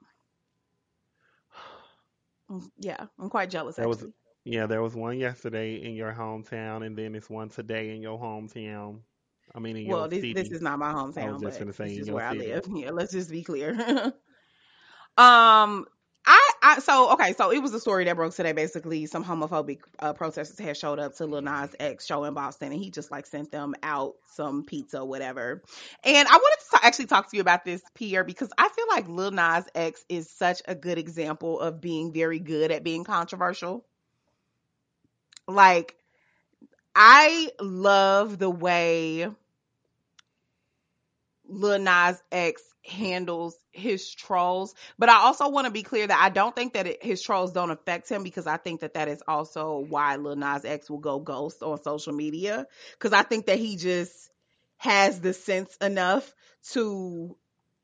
Mm, Yeah, I'm quite jealous was actually. Yeah, there was one yesterday in your hometown, and then it's one today in your hometown. I mean, in Well, this this city. is not my hometown. I was just gonna say this in is your where I city. live. Yeah, let's just be clear. um, I I I so okay, so it was a story that broke today. Basically, some homophobic uh, protesters had showed up to Lil Nas X show in Boston, and he just like sent them out some pizza, or whatever. And I wanted to actually talk to you about this, Pierre, because I feel like Lil Nas X is such a good example of being very good at being controversial. Like, I love the way Lil Nas X handles his trolls. But I also want to be clear that I don't think that it, his trolls don't affect him because I think that that is also why Lil Nas X will go ghost on social media. Because I think that he just has the sense enough to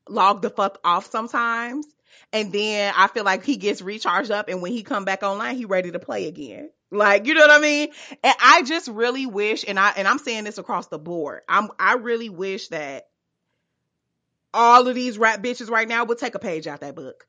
log the fuck off sometimes. And then I feel like he gets recharged up and when he come back online, he ready to play again. Like, you know what I mean? And I just really wish, and I, and I'm saying this across the board. I'm, I really wish that all of these rap bitches right now would take a page out that book.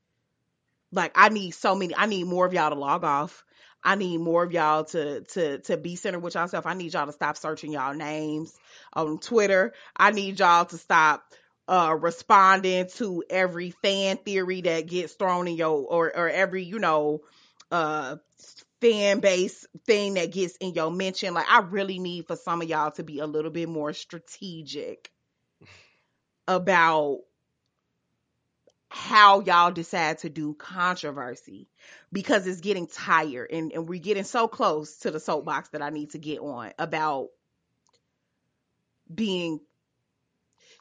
Like I need so many. I need more of y'all to log off. I need more of y'all to to to be centered with yourself. I need y'all to stop searching y'all names on Twitter. I need y'all to stop uh responding to every fan theory that gets thrown in your or or every, you know, uh fan base thing that gets in your mention. Like I really need for some of y'all to be a little bit more strategic about how y'all decide to do controversy because it's getting tired and, and we're getting so close to the soapbox that I need to get on about being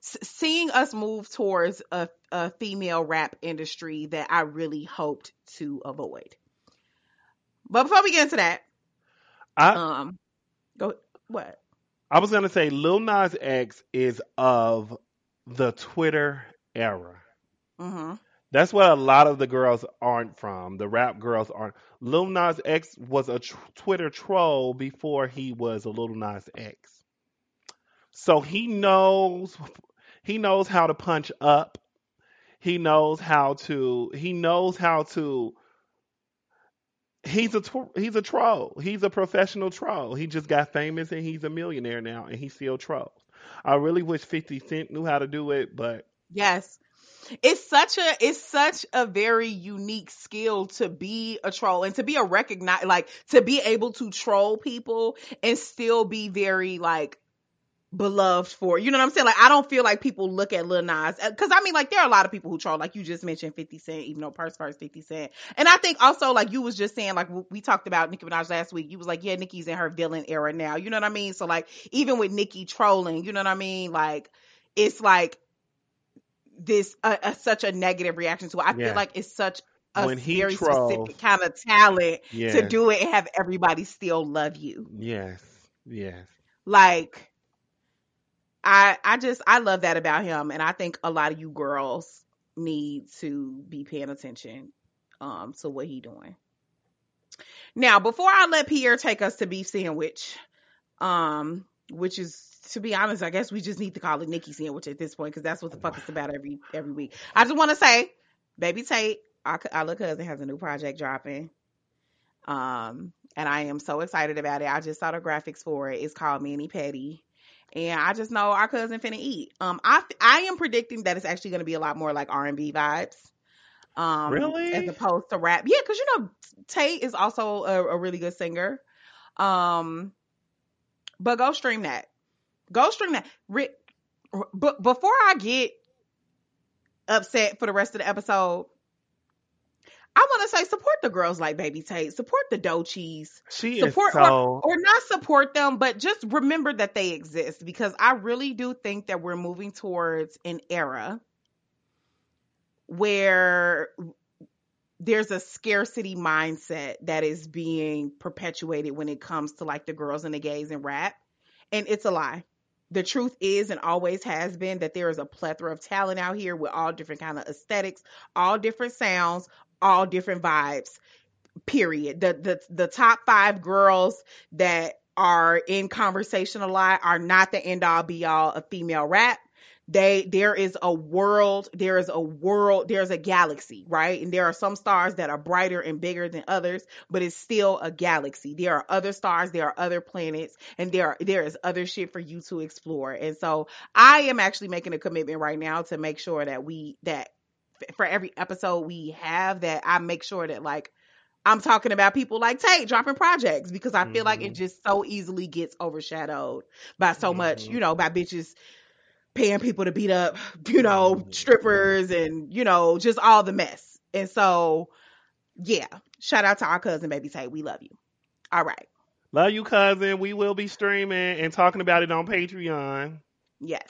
seeing us move towards a, a female rap industry that I really hoped to avoid. But before we get into that, I um, go what? I was gonna say Lil Nas X is of the Twitter era. Mm-hmm. That's what a lot of the girls aren't from. The rap girls aren't. Lil Nas X was a tr- Twitter troll before he was a Lil Nas X. So he knows he knows how to punch up. He knows how to he knows how to he's a tw- he's a troll. He's a professional troll. He just got famous and he's a millionaire now and he still trolls. I really wish 50 Cent knew how to do it, but Yes. It's such a it's such a very unique skill to be a troll and to be a recognize like to be able to troll people and still be very like beloved for you know what I'm saying like I don't feel like people look at Lil Nas because I mean like there are a lot of people who troll like you just mentioned 50 Cent even though Purse first 50 Cent and I think also like you was just saying like we talked about Nicki Minaj last week you was like yeah Nicki's in her villain era now you know what I mean so like even with Nicki trolling you know what I mean like it's like this uh, uh, such a negative reaction to it. I Yeah. feel like it's such a When he very trolls- specific kind of talent to do it and have everybody still love you. Yes. Yes. Like I I just I love that about him and I think a lot of you girls need to be paying attention um to what he doing. Now, before I let Pierre take us to beef sandwich, um which is to be honest, I guess we just need to call it Nicki sandwich at this point because that's what the fuck it's about every every week. I just want to say, Baby Tate, our, our little cousin has a new project dropping. Um, and I am so excited about it. I just saw the graphics for it. It's called Mani/Pedi. And I just know our cousin finna eat. Um, I I am predicting that it's actually going to be a lot more like R and B vibes. Um, Really? as opposed to rap. Yeah, because you know Tate is also a, a really good singer. Um, but go stream that. Go stream that. Rick, but before I get upset for the rest of the episode, I want to say support the girls like Baby Tate. Support the cheese She support is so or not support them, but just remember that they exist because I really do think that we're moving towards an era where there's a scarcity mindset that is being perpetuated when it comes to like the girls and the gays and rap. And it's a lie. The truth is and always has been that there is a plethora of talent out here with all different kind of aesthetics, all different sounds, all different vibes period. The the the top five girls that are in conversation a lot are not the end all be all of female rap. They there is a world, there is a world, there's a galaxy, right? And there are some stars that are brighter and bigger than others, but it's still a galaxy. There are other stars, there are other planets, and there are there is other shit for you to explore. And so I am actually making a commitment right now to make sure that we that for every episode we have that I make sure that like I'm talking about people like Tate dropping projects because I feel like it Mhm. just so easily gets overshadowed by so much, Mhm. you know, by bitches paying people to beat up, you know, Mhm. strippers and, you know, just all the mess. And so, yeah, shout out to our cousin, Baby Tate. We love you. All right. Love you, cousin. We will be streaming and talking about it on Patreon. Yes.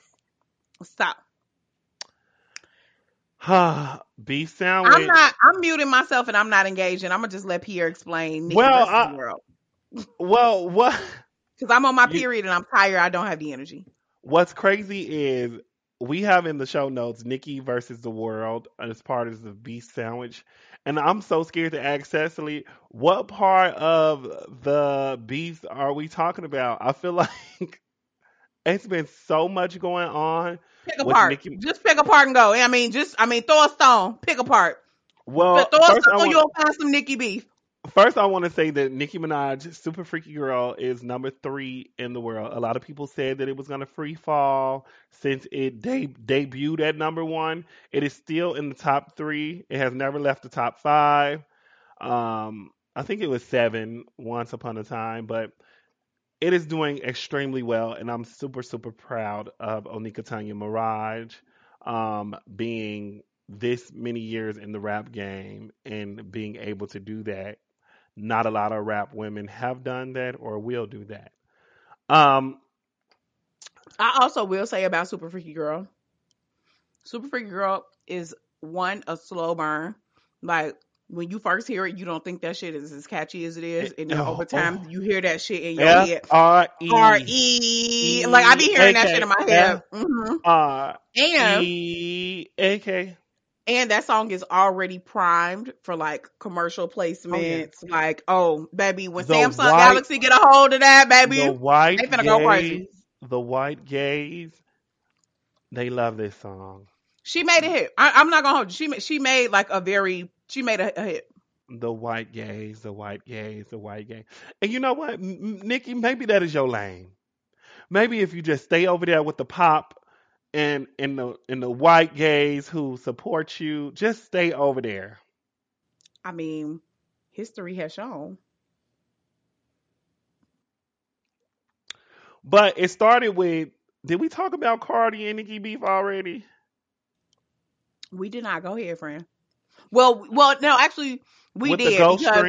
So Beef sandwich. I'm not, I'm muting myself and I'm not engaging. I'm to just let Pierre explain Nicki Well, versus I- the world. Well, what Because I'm on my You- period and I'm tired. I don't have the energy. what's crazy is we have in the show notes Nicki versus the world as part of the beef sandwich. And I'm so scared to ask Cecily, what part of the beef are we talking about? I feel like it's been so much going on. Pick a With part. Just pick a part and go. I mean, just I mean, throw a stone. Pick a part. Well, But throw a stone, want, you'll find some Nicki beef. first I want to say that Nicki Minaj, Super Freaky Girl, is number three in the world. A lot of people said that it was going to free fall since it de- debuted at number one. It is still in the top three. It has never left the top five. Um, I think it was seven once upon a time, but it is doing extremely well, and I'm super, super proud of Onika Tanya Maraj um, being this many years in the rap game and being able to do that. Not a lot of rap women have done that or will do that. Um, I also will say about Super Freaky Girl. Super Freaky Girl is one a slow burn. Like when you first hear it, you don't think that shit is as catchy as it is, and then Oh, over time oh. you hear that shit in your F head. R E R E, like I be hearing that shit in my head. hmm R And E A K. and that song is already primed for like commercial placements. Like, oh baby, when The Samsung white- Galaxy get a hold of that, baby, The white they finna go crazy. gays, the white gays, they love this song. she made a hit. I, I'm not gonna hold you. She she made like a very she made a, a hit. The white gays, the white gays, the white gays. And you know what, M- Nicki, maybe that is your lane. Maybe if you just stay over there with the pop and and the and the white gays who support you, just stay over there. I mean, history has shown. But it started with. Did we talk about Cardi and Nicki beef already? We did not go here, friend. Well, well, no, actually, we with did because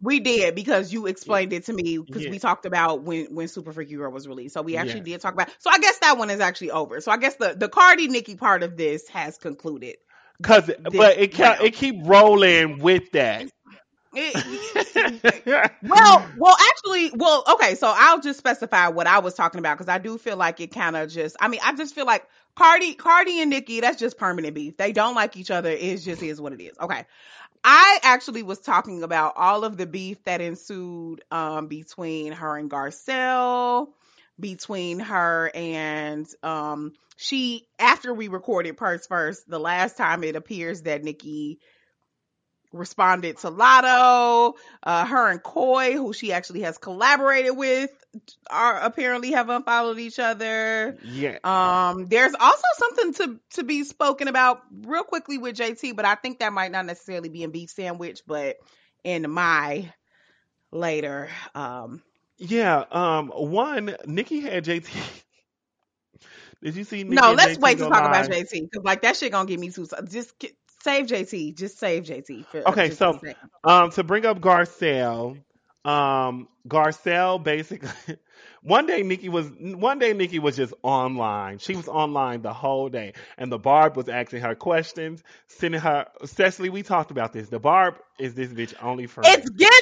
we did because you explained it to me because Yeah. we talked about when when Super Freaky Girl was released. So we actually Yeah. did talk about. So I guess that one is actually over. So I guess the the Cardi Nicki part of this has concluded. Cause, but it ca- it keep rolling with that. It- well, well, actually, well, okay. So I'll just specify what I was talking about because I do feel like it kind of just. I mean, I just feel like Cardi, Cardi and Nicki, that's just permanent beef. They don't like each other. It just is what it is. Okay. I actually was talking about all of the beef that ensued um, between her and Garcelle, between her and um, she. After we recorded Purse First, the last time it appears that Nicki responded to Latto. Uh, her and Coi, who she actually has collaborated with, are apparently have unfollowed each other. yeah. Um, there's also something to to be spoken about real quickly with JT, but I think that might not necessarily be in beef sandwich, but in my later. Um, Yeah. Um. One, Nicki had JT. Did you see? Nicki no, let's wait to talk about? JT because like that shit gonna get me too. Just save JT. Just save JT. For, Okay, so- Um. To bring up Garcelle. Um. Garcelle basically. One day Nicki was one day Nicki was just online. She was online the whole day. And the Barb was asking her questions, sending her Cecily, we talked about this. The Barb is this bitch only friend. it's giving.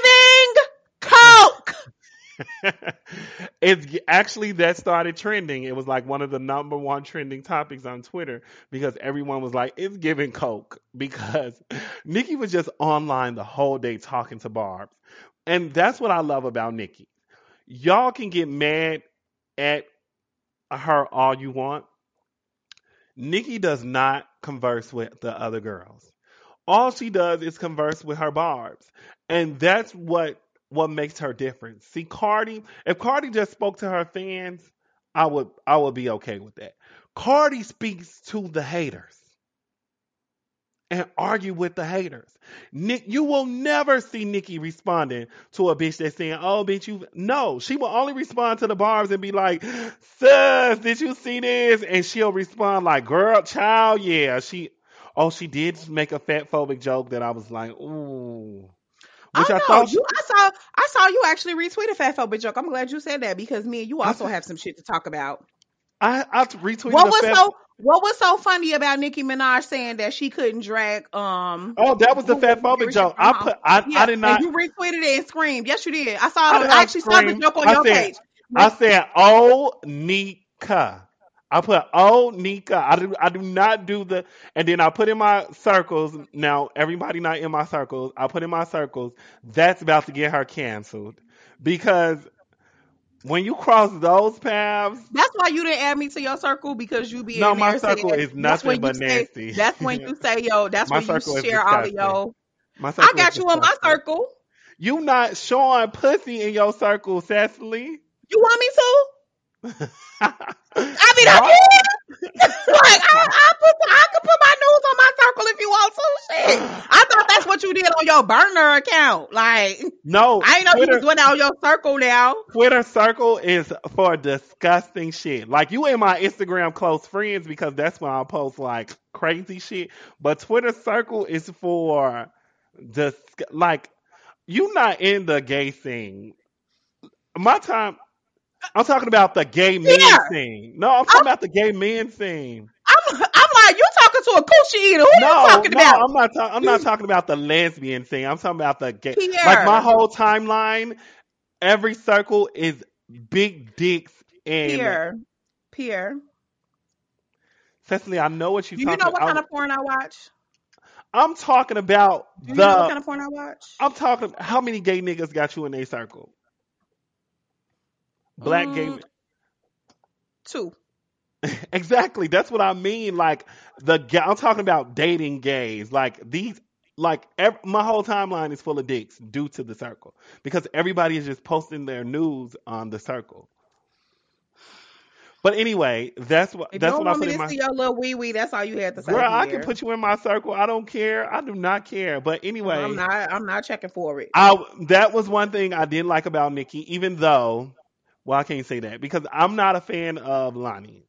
it's actually that started trending. It was like one of the number one trending topics on Twitter because everyone was like, "It's giving coke." Because Nicki was just online the whole day talking to Barb's, and that's what I love about Nicki. Y'all can get mad at her all you want. Nikki does not converse with the other girls. All she does is converse with her Barb's, and that's what what makes her different. See, Cardi, if Cardi just spoke to her fans, I would I would be okay with that. Cardi speaks to the haters. and argue with the haters. Nick, you will never see Nicki responding to a bitch that's saying, "Oh, bitch, you." No, she will only respond to the barbs and be like, "Sis, did you see this?" And she'll respond like, "Girl, child, yeah." She, oh, she did make a fat phobic joke that I was like, "Ooh." Which I, I thought you, I saw I saw you actually retweet a fat phobic joke. I'm glad you said that because me and you also have some shit to talk about. I I retweeted. What was so What was so funny about Nicki Minaj saying that she couldn't drag? Um. Oh, that was the fat phobic joke. I put. I, yeah, I did not. you retweeted it and screamed. Yes, you did. I saw. I, I actually saw the joke on I your said, page. I said, "Oh, Nika." I put oh Nika. I do I do not do the and then I put in my circles. Now everybody not in my circles. I put in my circles. That's about to get her canceled because when you cross those paths, that's why you didn't add me to your circle because you be no, my circle is nothing but nasty. Say, that's when you say, "Yo," that's when you share all of yo. My I got you in my circle. You not showing pussy in your circle, Cecily. You want me to? I mean, I can. like, I, I, put, I can put my news on my circle if you want some shit. I thought that's what you did on your burner account. Like, no, I ain't know Twitter, you was doing that on your circle now. Twitter circle is for disgusting shit. Like, you and my Instagram close friends because that's when I post like crazy shit. But Twitter circle is for just like you not in the gay thing. My time I'm talking about the gay men yeah. thing. No, I'm talking I'm, about the gay men thing. I'm, I'm like, you're talking to a coochie eater. Who no, you talking no, about? I'm not. Ta- I'm not talking about the lesbian thing. I'm talking about the gay. Pierre. Like my whole timeline, every circle is big dicks and Pierre. Pierre. Cecily, I know what you're Do you know what kind of porn I watch? I'm talking about Do the. You know what kind of porn I watch? I'm talking. How many gay niggas got you in a circle? Black mm, gay Two. exactly. That's what I mean. Like the I'm talking about dating gays. Like these like every, my whole timeline is full of dicks due to the circle because everybody is just posting their news on the circle. But anyway, that's what if that's what I put in my. See your little wee wee. That's all you had to say. Girl, I can put you in my circle. I don't care. I do not care. But anyway, I'm not. I'm not checking for it. I that was one thing I didn't like about Nicki, even though well, I can't say that because I'm not a fan of Lani.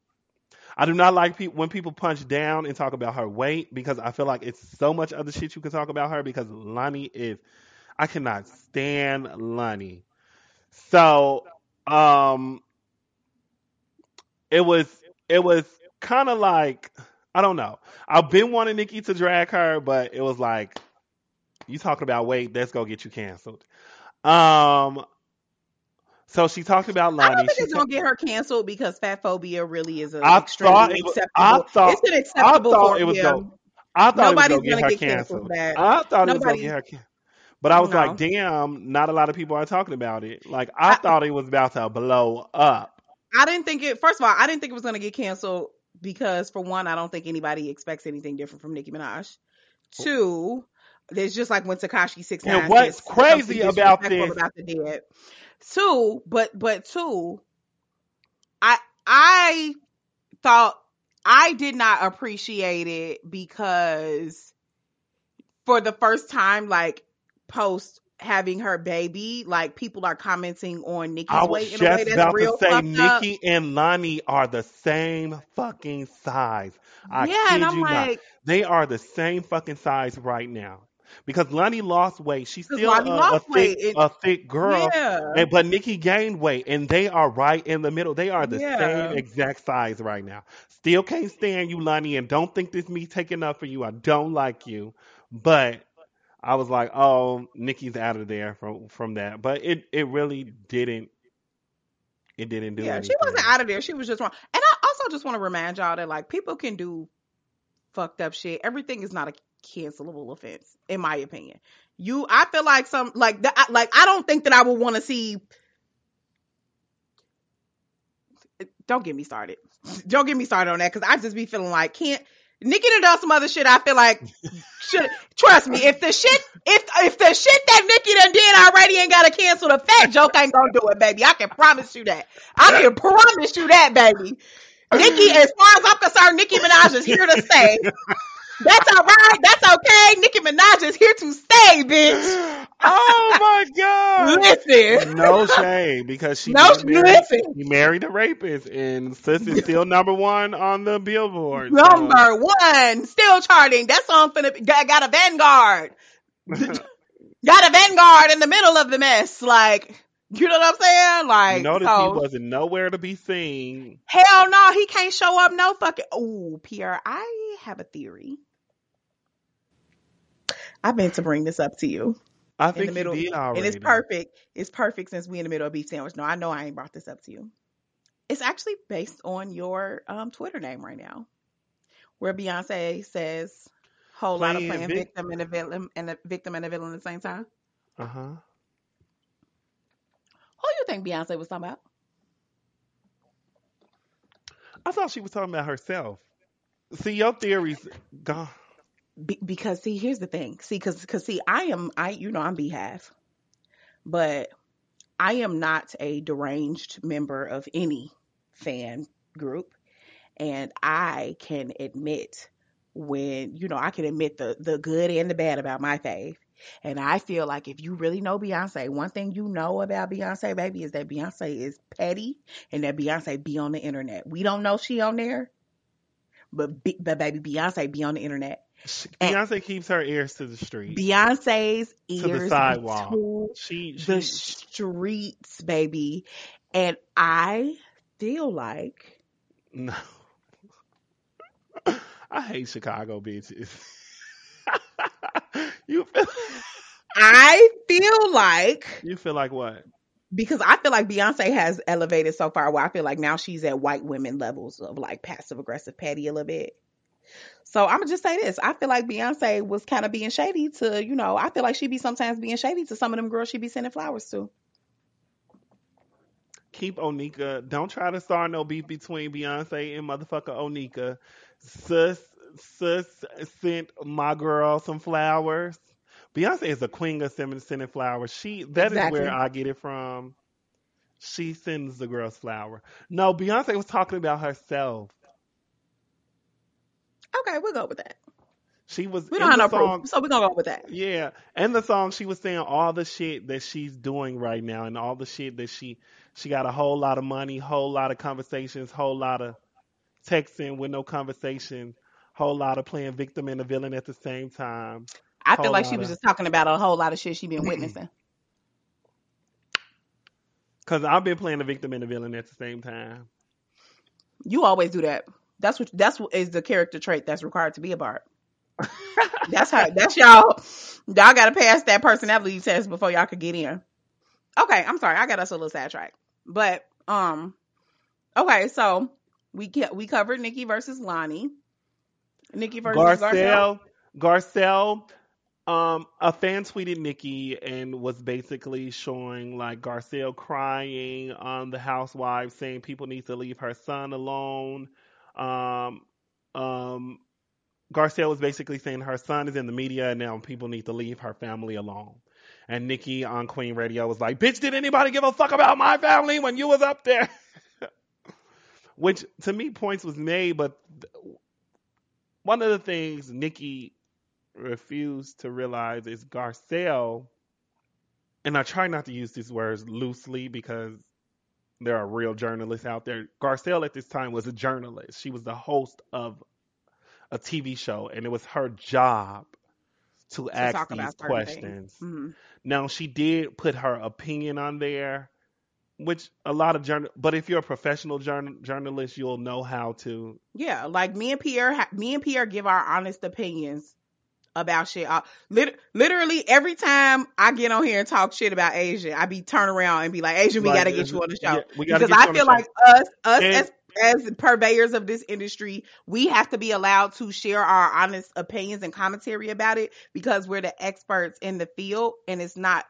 I do not like pe- when people punch down and talk about her weight because I feel like it's so much other shit you can talk about her because Lani is I cannot stand Lani. So um it was it was kind of like I don't know. I've been wanting Nicki to drag her, but it was like you talking about weight, that's gonna get you canceled. Um so she talked about Lani. I don't think she it's gonna get her canceled because fat phobia really is an extremely it was, acceptable. I thought, it's an acceptable I thought it was go, I thought Nobody's it was gonna, get, get canceled. That. I thought Nobody, it was gonna get her canceled. But I was no. like, damn, not a lot of people are talking about it. Like I, I thought it was about to blow up. I didn't think it. First of all, I didn't think it was gonna get canceled because, for one, I don't think anybody expects anything different from Nicki Minaj. Two, there's just like when Tekashi Six. And what's crazy about this? About the dead. Two, but but two, I I thought I did not appreciate it because for the first time, like post having her baby, like people are commenting on Nicki's I was weight in just a way that's about real to say Nicki and Lani are the same fucking size. I yeah, kid and I'm you like, not. They are the same fucking size right now because Lani lost weight. She's still a, a, thick, it, a thick girl, yeah. and, but Nicki gained weight, and they are right in the middle. They are the yeah. same exact size right now. Still can't stand you, Lani, and don't think this me taking up for you. I don't like you, but I was like, oh, Nicki's out of there from from that. But it it really didn't. It didn't do. It. Yeah, anything. she wasn't out of there. She was just wrong. And I also just want to remind y'all that like people can do fucked up shit. Everything is not a cancelable offense, in my opinion. You, I feel like some like that. Like I don't think that I would want to see. Don't get me started. Don't get me started on that because I just be feeling like can't. Nicki done done some other shit. I feel like should trust me. If the shit, if if the shit that Nicki done did already ain't got to cancel, the fat joke ain't gonna do it, baby. I can promise you that. I can promise you that, baby. Nicki, as far as I'm concerned, Nicki Minaj is here to stay. That's all right. That's okay. Nicki Minaj is here to stay, bitch. oh my god! Listen, No shame because she no, did marry, listen. she married a rapist, and sis is still number one on the Billboard. so- Number one, still charting. That song finna got, got a Vanguard. got a Vanguard in the middle of the mess. Like, you know what I'm saying? Like, Notice so, he wasn't nowhere to be seen. hell no, he can't show up. No fucking. Oh, Pierre, I have a theory. I meant to bring this up to you. I in think the middle, did already. and it's perfect. It's perfect since we in the middle of beef sandwich. No, I know I ain't brought this up to you. It's actually based on your um, Twitter name right now, where Beyonce says whole lot of Playing playing vic- victim and a villain and a victim and a villain at the same time. Uh huh. Who you think Beyonce was talking about? I thought she was talking about herself. See, your theory's gone. Be- because see, here's the thing. See, because because see, I am I you know I'm BeyHive, but I am not a deranged member of any fan group, and I can admit when you know I can admit the the good and the bad about my fave. And I feel like if you really know Beyonce, one thing you know about Beyonce, baby, is that Beyonce is petty and that Beyonce be on the internet. We don't know she on there, but be, but baby, Beyonce be on the internet. She- And- Beyonce keeps her ears to the street. Beyonce's to the ears sidewalk. to she, she the streets, baby. And I feel like no. I hate Chicago bitches. you feel I feel like you feel like what? because I feel like Beyonce has elevated so far where I feel like now she's at white women levels of like passive aggressive petty a little bit. So I'm gonna just say this. I feel like Beyonce was kind of being shady to, you know, I feel like she be sometimes being shady to some of them girls she be sending flowers to. Keep Onika. Don't try to start no beef between Beyonce and motherfucker Onika. Sis, sis sent my girl some flowers. Beyonce is a queen of sending sending flowers. She that is Exactly. where I get it from. She sends the girls flower. No, Beyonce was talking about herself. Okay, we'll go with that. She was We don't have the no song. proof, so we're gonna go with that. Yeah, and the song she was saying all the shit that she's doing right now, and all the shit that she she got a whole lot of money, whole lot of conversations, whole lot of texting with no conversation, whole lot of playing victim and the villain at the same time. I feel like she was of- just talking about a whole lot of shit she been witnessing. Cause I've been playing the victim and the villain at the same time. You always do that. That's what that's what is the character trait that's required to be a Barb. That's how that's y'all y'all gotta pass that personality test before y'all could get in. Okay, I'm sorry, I got us a little sidetracked. But um okay, so we get we covered Nicki versus Lonnie. Nicki versus Garcelle. Garcelle, um, a fan tweeted Nicki and was basically showing like Garcelle crying on the housewives, saying people need to leave her son alone. Um, um, Garcelle was basically saying her son is in the media and now people need to leave her family alone. And Nicki on Queen Radio was like, "Bitch, did anybody give a fuck about my family when you was up there?" Which to me points was made, but one of the things Nicki refused to realize is Garcelle, and I try not to use these words loosely because there are real journalists out there. Garcelle at this time was a journalist. She was the host of a TV show, and it was her job to, To ask these questions. Mhm. Now she did put her opinion on there, which a lot of journal. But if you're a professional journal- journalist, you'll know how to Yeah, like me and Pierre, ha- me and Pierre give our honest opinions about shit. Uh, lit- literally every time I get on here and talk shit about Asia, I be turn around and be like, Asian, we Like, got to get you on the show yeah, we gotta because I feel like us, us And- as as purveyors of this industry, we have to be allowed to share our honest opinions and commentary about it because we're the experts in the field and it's not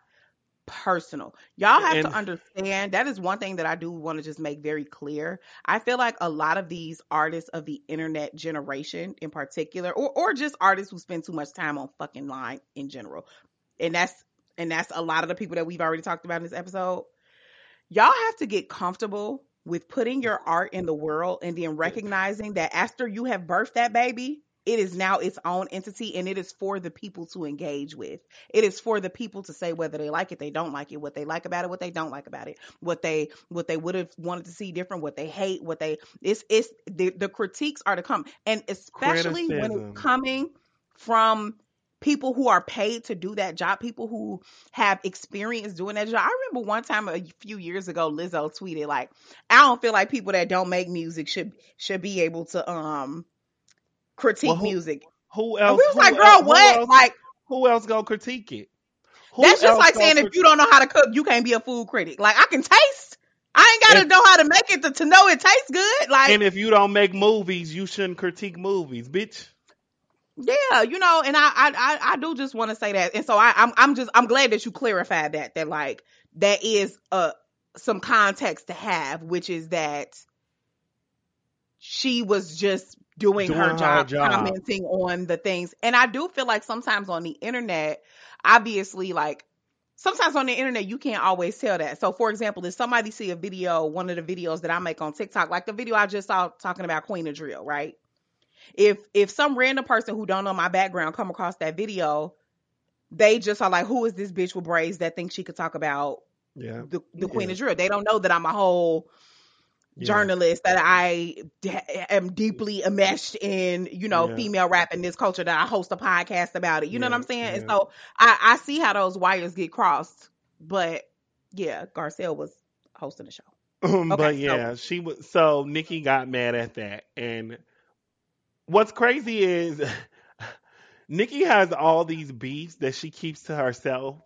personal. Y'all have And- to understand that is one thing that I do want to just make very clear. I feel like a lot of these artists of the internet generation in particular or or just artists who spend too much time on fucking line in general. And that's and that's a lot of the people that we've already talked about in this episode. Y'all have to get comfortable with putting your art in the world and then recognizing that after you have birthed that baby, it is now its own entity and it is for the people to engage with. It is for the people to say whether they like it, they don't like it, what they like about it, what they don't like about it, what they what they would have wanted to see different, what they hate, what they it's it's the, the critiques are to come. And especially when it's coming from people who are paid to do that job, people who have experience doing that job. I remember one time a few years ago, Lizzo tweeted like, "I don't feel like people that don't make music should should be able to um critique Well, who- music." Who And else? we was like, "Girl, who what?" else- Like who else gonna critique it? Who that's just like saying if you don't know how to cook, you can't be a food critic. Like I can taste. I ain't gotta know how to make it to, to know it tastes good. Like and if you don't make movies, you shouldn't critique movies, bitch. Yeah, you know, and I I I, I do just want to say that, and so I I'm I'm just I'm glad that you clarified that that like that is uh some context to have, which is that she was just doing, Doing her, her job, job. commenting on the things, and I do feel like sometimes on the internet, obviously, like sometimes on the internet you can't always tell that. So, for example, if somebody see a video, one of the videos that I make on TikTok, like the video I just saw talking about Queen of Drill, right? if if some random person who don't know my background come across that video, they just are like, "Who is this bitch with braids that thinks she could talk about Yeah. the, the Queen Yeah. of Drill?" They don't know that I'm a whole yeah. journalist that I d- am deeply enmeshed in, you know, Yeah. female rap in this culture. That I host a podcast about it. You know what I'm saying? And so I I see how those wires get crossed, but yeah, Garcelle was hosting the show. Um, Okay, but so- yeah, she was so Nicki got mad at that. And what's crazy is Nicki has all these beefs that she keeps to herself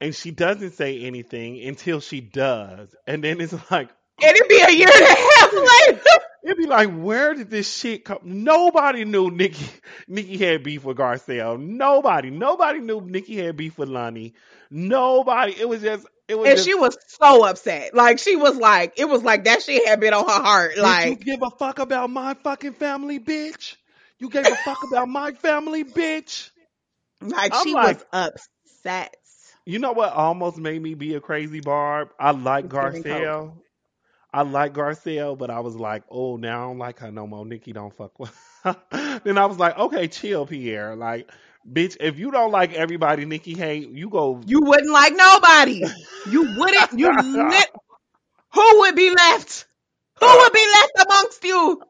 and she doesn't say anything until she does. And then it's like And it'd be a year and a half later. it'd be like, where did this shit come? Nobody knew Nicki Nicki had beef with Garcelle. Nobody. Nobody knew Nicki had beef with Lonnie. Nobody. It was just it was and just, she was so upset. Like she was like, it was like that shit had been on her heart. Like you give a fuck about my fucking family, bitch? You gave a fuck about my family, bitch? Like I'm she like- was upset. You know what almost made me be a crazy barb? I like Garcelle. I like Garcelle, but I was like, oh, now I don't like her no more. Nicki don't fuck with then I was like, okay, chill, Pierre. Like, bitch, if you don't like everybody Nicki hey, you go. You wouldn't like nobody. You wouldn't. You lit. Who would be left? Who would be left amongst you?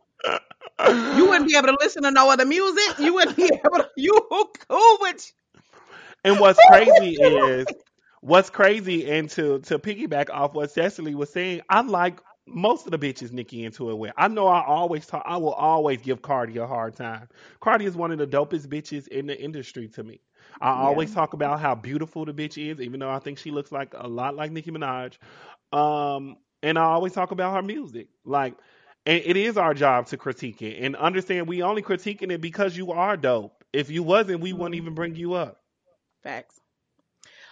You wouldn't be able to listen to no other music. You wouldn't be able to. You who, who would? And what's crazy is what's crazy and to to piggyback off what Cecily was saying, I like most of the bitches Nicki into it with. I know I always talk I will always give Cardi a hard time. Cardi is one of the dopest bitches in the industry to me. I Yeah. always talk about how beautiful the bitch is, even though I think she looks like a lot like Nicki Minaj. Um and I always talk about her music. Like and it is our job to critique it and understand we only critiquing it because you are dope. If you wasn't, we wouldn't even bring you up. Facts.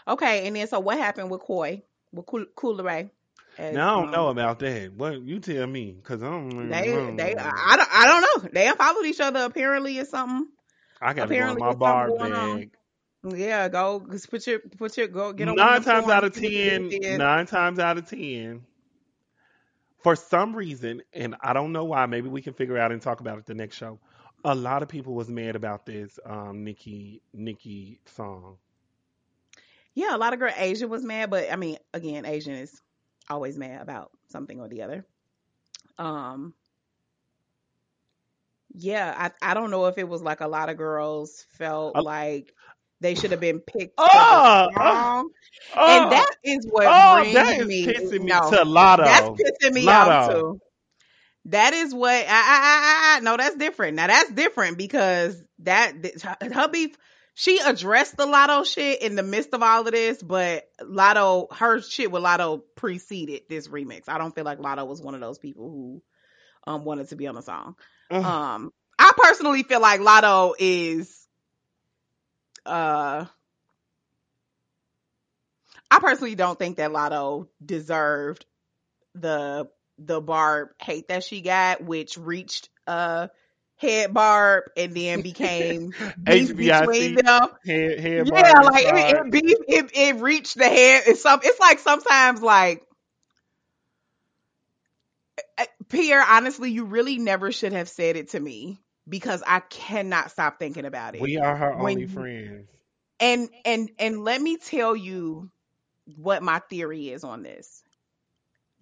Okay, and then so what happened with Coi with Cool Ray? As, Now I don't um, know about that. What you tell me? Cause I don't. They I don't they know. I don't I don't know. They followed each other apparently or something. I gotta go apparently my bar on. bag. Yeah, go just put your put your go get on Nine one of them times out of forums, see what ten, nine times out of ten, for some reason, and I don't know why. Maybe we can figure out and talk about it the next show. A lot of people was mad about this um Nicki Nicki song. Yeah, a lot of girl Asian was mad, but I mean, again, Asian is always mad about something or the other. Um, yeah, I I don't know if it was like a lot of girls felt A- like they should have been picked Oh, the oh, and that is what oh, brings that is me. pissing me no, to Latto. that's pissing me off too. That is what I, I, I, I no, that's different. Now that's different because that her beef. She addressed the Latto shit in the midst of all of this, but Latto, her shit with Latto preceded this remix. I don't feel like Latto was one of those people who um wanted to be on the song. Ugh. Um, I personally feel like Latto is, uh, I personally don't think that Latto deserved the the Barb hate that she got, which reached uh head Barb and then became beef between them. Head, head Yeah, like it, it beef it, it reached the head. It's some it's like sometimes like uh, Pierre, honestly, you really never should have said it to me because I cannot stop thinking about it. We are her When only you- friends. and and and let me tell you what my theory is on this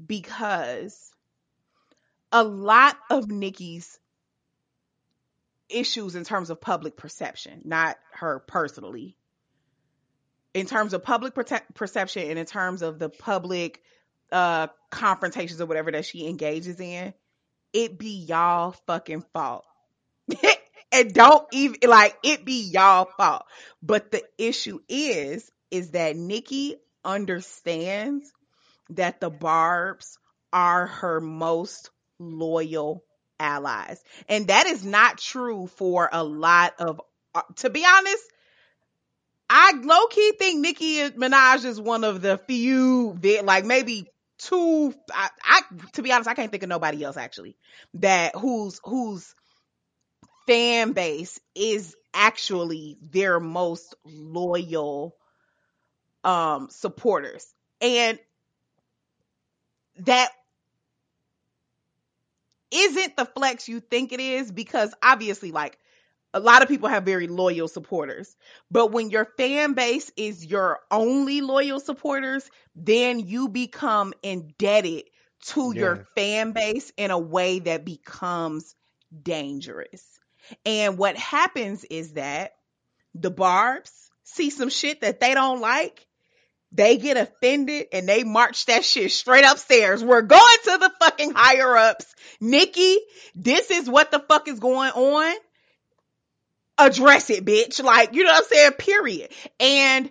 because a lot of Nicki's issues in terms of public perception not her personally. In terms of public perception and in terms of the public uh confrontations or whatever that she engages in it be y'all fucking fault. And don't even like it be y'all fault. But the issue is, is that Nicki understands that the Barbs are her most loyal allies. And that is not true for a lot of, uh, to be honest, I low key think Nicki Minaj is one of the few like maybe two, I, I, to be honest, I can't think of nobody else actually that whose, whose fan base is actually their most loyal um supporters and that isn't the flex you think it is? Because obviously like a lot of people have very loyal supporters. But when your fan base is your only loyal supporters then you become indebted to your fan base in a way that becomes dangerous. And what happens is that the barbs see some shit that they don't like. They get offended and they march that shit straight upstairs. We're going to the fucking higher ups. Nicki, this is what the fuck is going on. Address it, bitch. Like, you know what I'm saying? Period. And,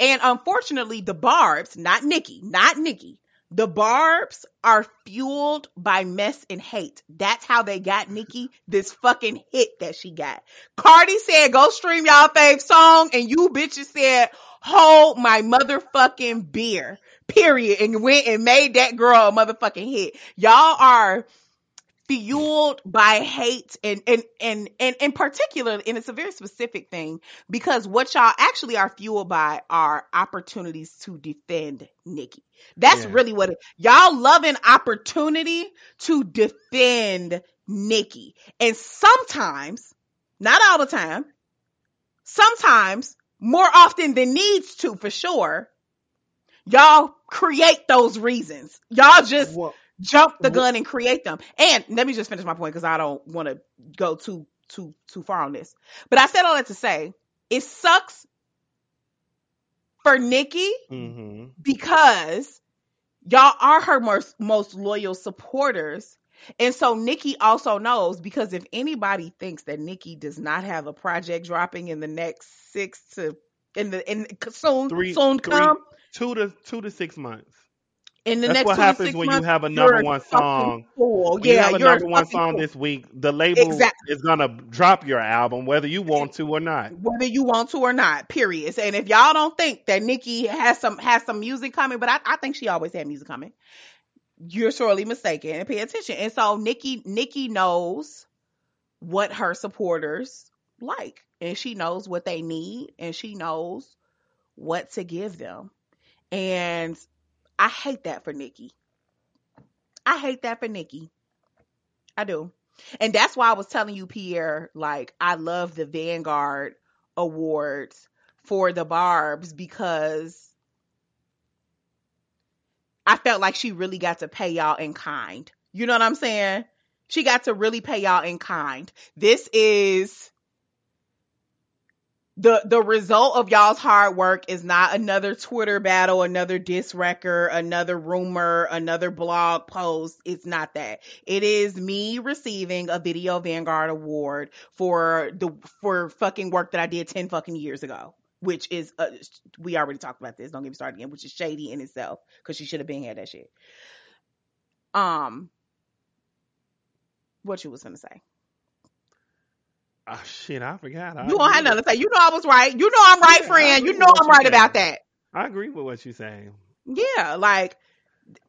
and unfortunately, the barbs, not Nicki, not Nicki, the barbs are fueled by mess and hate. That's how they got Nicki this fucking hit that she got. Cardi said, go stream y'all fave song. And you bitches said, hold my motherfucking beer. Period. And went and made that girl a motherfucking hit. Y'all are fueled by hate and, and, and, and in particular, and it's a very specific thing because what y'all actually are fueled by are opportunities to defend Nicki. That's Yeah. really what it, y'all love an opportunity to defend Nicki. And sometimes, not all the time, sometimes more often than needs to for sure, y'all create those reasons. Y'all just Well, jump the gun and create them. And let me just finish my point because I don't want to go too too too far on this. But I said all that to say it sucks for Nicki hmm because y'all are her most most loyal supporters. And so Nicki also knows because if anybody thinks that Nicki does not have a project dropping in the next six to in the in soon Three- soon three come two to two to six months. In the That's next what happens when months, you have a number one song. fool. When you Yeah, have a you're number one song fool. this week, the label Exactly. is gonna drop your album whether you want to or not. whether you want to or not. Period. And if y'all don't think that Nicki has some has some music coming, but I, I think she always had music coming, you're sorely mistaken. And pay attention. And so Nicki Nicki knows what her supporters like, and she knows what they need, and she knows what to give them. And I hate that for Nicki. I hate that for Nicki. I do. And that's why I was telling you, Pierre, like, I love the Vanguard Awards for the Barbs because I felt like she really got to pay y'all in kind. You know what I'm saying? She got to really pay y'all in kind. This is the the result of y'all's hard work is not another Twitter battle, another diss record, another rumor, another blog post. It's not that. It is me receiving a Video Vanguard award for the for fucking work that I did 10 fucking years ago. Which is, uh, we already talked about this. Don't get me started again. Which is shady in itself because she should have been had that shit. Um, what you was gonna say? Oh shit, I forgot. I You don't have nothing to say. You know I was right. You know I'm right, Yeah, friend. You know I'm right said. about that. I agree with what you're saying. Yeah, like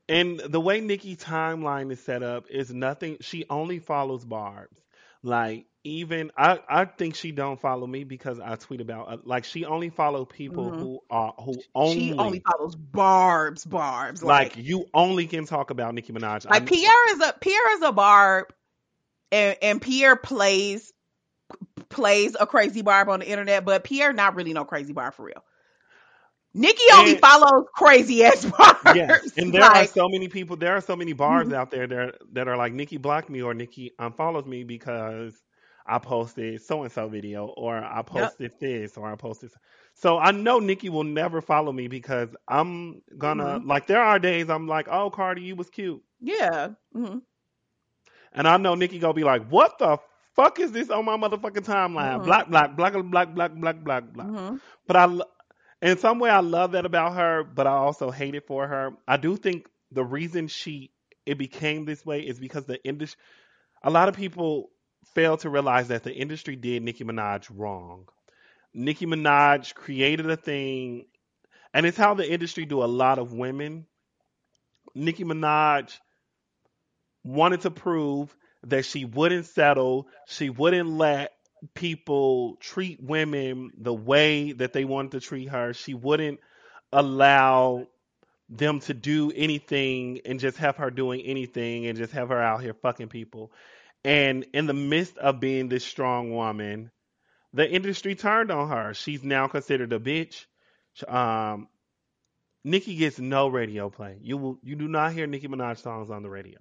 And the way Nicki's timeline is set up is nothing. She only follows Barb's. Like even I, I think she don't follow me because I tweet about uh, like she only follow people Mhm. who are who only, she only follows Barb's Barb's. like Like, you only can talk about Nicki Minaj. like I- Pierre is a Pierre is a Barb, and and Pierre plays plays a crazy barb on the internet, but Pierre not really no crazy barb for real. Nicki only And- follows crazy ass barbs. Yes, and there are so many people. There are so many barbs Mhm. out there that that are like Nicki blocked me or Nicki unfollows me because I posted so and so video or I posted this or I posted. So So I know Nicki will never follow me because I'm gonna Mm-hmm. like. There are days I'm like, oh Cardi, you was cute, yeah. hmm and I know Nicki gonna be like, what the fuck is this on my motherfucking timeline? Mhm. Black, black, black, black, black, black, black, black. hmm But I, in some way, I love that about her, but I also hate it for her. I do think the reason she it became this way is because the industry. A lot of people fail to realize that the industry did Nicki Minaj wrong. Nicki Minaj created a thing, and it's how the industry do a lot of women. Nicki Minaj wanted to prove that she wouldn't settle, she wouldn't let people treat women the way that they wanted to treat her. She wouldn't allow them to do anything and just have her doing anything and just have her out here fucking people. And in the midst of being this strong woman, the industry turned on her. She's now considered a bitch. Um, gets no radio play. You will you do not hear Nicki Minaj songs on the radio.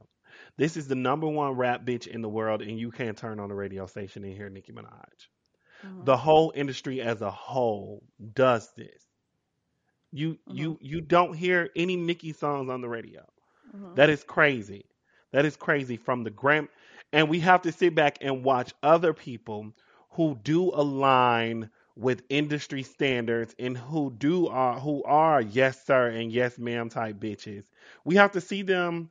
This is the number one rap bitch in the world, and you can't turn on the radio station and hear Nicki Minaj. Mhm. The whole industry as a whole does this. You you you don't hear any Nicki songs on the radio. Mhm. That is crazy. That is crazy from the gram and we have to sit back and watch other people who do align with industry standards and who do are who are yes sir and yes ma'am type bitches. We have to see them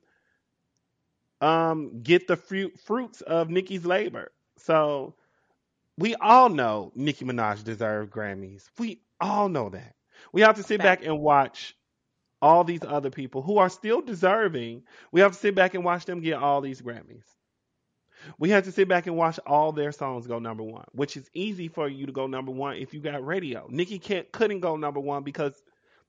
um get the fruit fruits of Nicki's labor. So we all know Nicki Minaj deserved Grammys. We all know that. We have to sit back and watch all these other people who are still deserving. We have to sit back and watch them get all these Grammys. We have to sit back and watch all their songs go number one, which is easy for you to go number one if you got radio. Nicki can't couldn't go number one because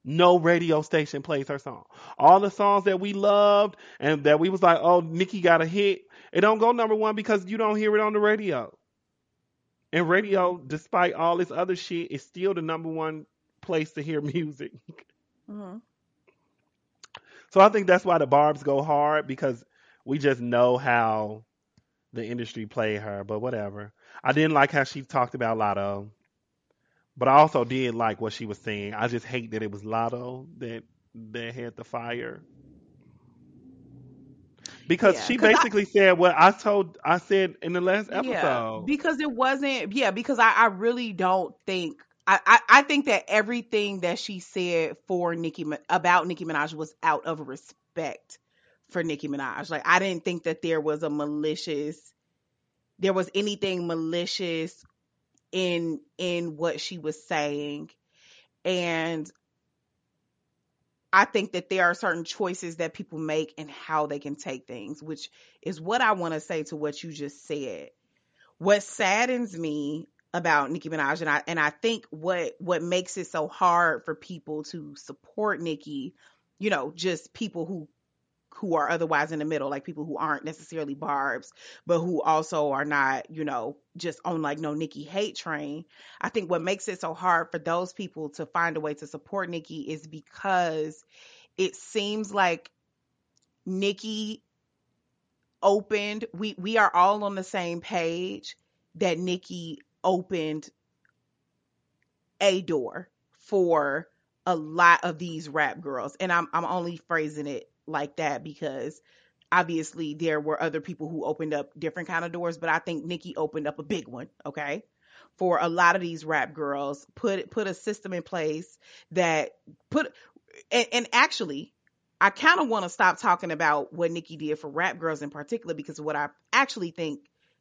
no radio station plays her song. All the songs that we loved and that we was like, oh, Nicki got a hit, it don't go number one because you don't hear it on the radio. And radio, despite all this other shit, is still the number one place to hear music. Mhm. So I think that's why the Barbs go hard because we just know how the industry played her. But whatever. I didn't like how she talked about Latto, but I also did like what she was saying. I just hate that it was Latto that that had the fire. Because Yeah, she 'cause I- basically said what I told I said in the last Yeah, episode. because it wasn't. Yeah, because I, I really don't think. I, I, I think that everything that she said for Nicki about Nicki Minaj was out of respect for Nicki Minaj. Like I didn't think that there was a malicious, there was anything malicious in in what she was saying, and I think that there are certain choices that people make and how they can take things, which is what I want to say to what you just said. What saddens me about Nicki Minaj and I and I think what what makes it so hard for people to support Nicki, you know, just people who who are otherwise in the middle, like people who aren't necessarily barbs, but who also are not, you know, just on like no Nicki hate train. I think what makes it so hard for those people to find a way to support Nicki is because it seems like Nicki opened we we are all on the same page that Nicki opened a door for a lot of these rap girls and I'm I'm only phrasing it like that because obviously there were other people who opened up different kind of doors but I think Nicki opened up a big one okay for a lot of these rap girls put put a system in place that put and, and actually I kind of want to stop talking about what Nicki did for rap girls in particular because what I actually think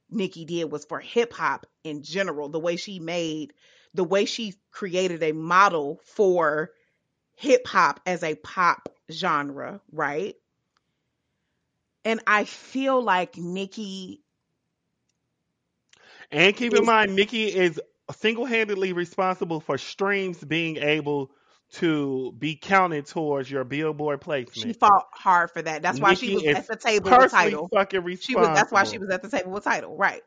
Nicki did was for hip hop in general. The way she made, the way she created a model for hip hop as a pop genre, right? And I feel like Nicki. And keep in mind, Nicki is single handedly responsible for streams being able to be counted towards your Billboard placement. she fought hard for that. That's why she was at the table with Tidal. fucking She was. That's why she was at the table with Tidal, right?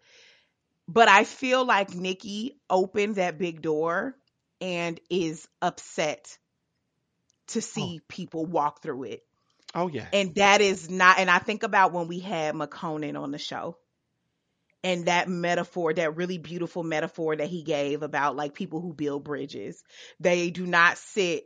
But I feel like Nicki opened that big door and is upset to see people walk through it. Oh yeah. And that is not, and I think about when we had McConan on the show and that metaphor, that really beautiful metaphor that he gave about like people who build bridges. They do not sit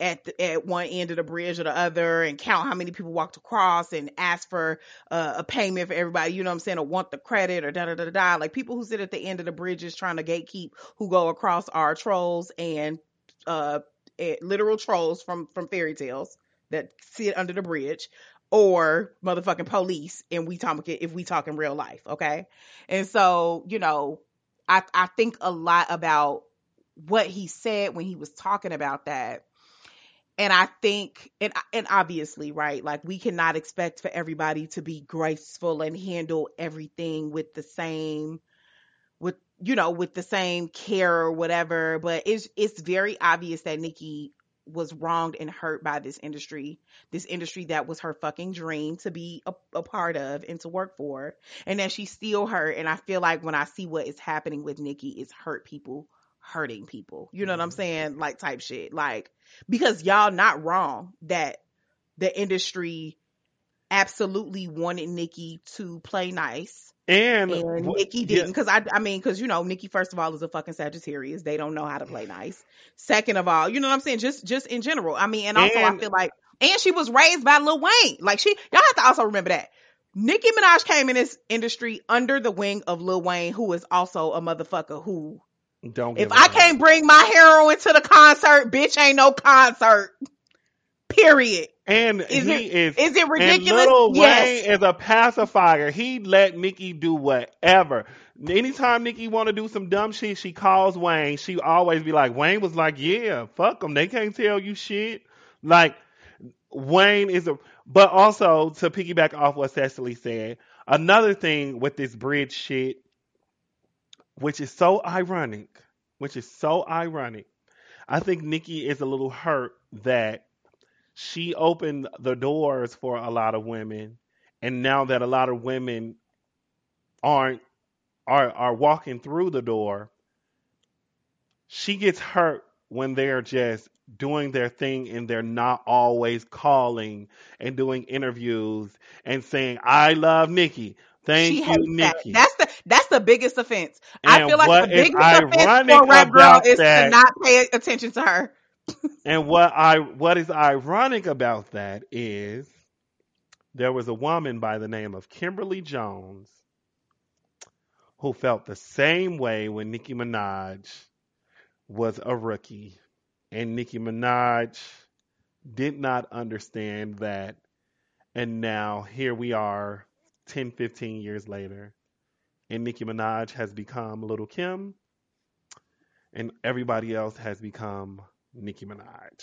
at the, at one end of the bridge or the other and count how many people walked across and ask for uh, a payment for everybody, you know what I'm saying, or want the credit or da da da da. Like people who sit at the end of the bridges trying to gatekeep who go across are trolls and uh eh, literal trolls from from fairy tales that sit under the bridge or motherfucking police and we talk if we talk in real life, okay? And so, you know, I I think a lot about what he said when he was talking about that. And I think and and obviously, right, like we cannot expect for everybody to be graceful and handle everything with the same you know, with the same care or whatever, but it's it's very obvious that Nicki was wronged and hurt by this industry, this industry that was her fucking dream to be a, a part of and to work for, and that she's still hurt. And I feel like when I see what is happening with Nicki, it's hurt people hurting people. You know what I'm mm-hmm. saying? Like type shit. Like because y'all not wrong that the industry absolutely wanted Nicki to play nice. And, And Nicki didn't, because I, I mean, because you know, Nicki first of all is a fucking Sagittarius. They don't know how to play nice. Second of all, you know what I'm saying? Just, just in general. I mean, and also I feel like, and she was raised by Lil Wayne. Like she, y'all have to also remember that Nicki Minaj came in this industry under the wing of Lil Wayne, who is also a motherfucker who, don't if I can't bring my heroin to the concert, bitch, ain't no concert. Period. And Is he it- is Is it And ridiculous? Lil yes. Wayne is a pacifier. He let Nicki do whatever. Anytime Nicki want to do some dumb shit, she calls Wayne. She always be like, Wayne was like, yeah, fuck them. They can't tell you shit. Like, Wayne is a, but also to piggyback off what Cecily said, another thing with this bridge shit, which is so ironic, which is so ironic. I think Nicki is a little hurt that she opened the doors for a lot of women and now that a lot of women aren't are are walking through the door she gets hurt when they're just doing their thing and they're not always calling and doing interviews and saying I love Nicki thank she you hates that. Nicki That's the that's the biggest offense. I feel like the biggest offense for a rap girl is that- to not pay attention to her. And what I what is ironic about that is there was a woman by the name of Kimberly Jones who felt the same way when Nicki Minaj was a rookie. And Nicki Minaj did not understand that. And now here we are 10, 15 years later. And Nicki Minaj has become Lil' Kim. And everybody else has become Nicki Minaj.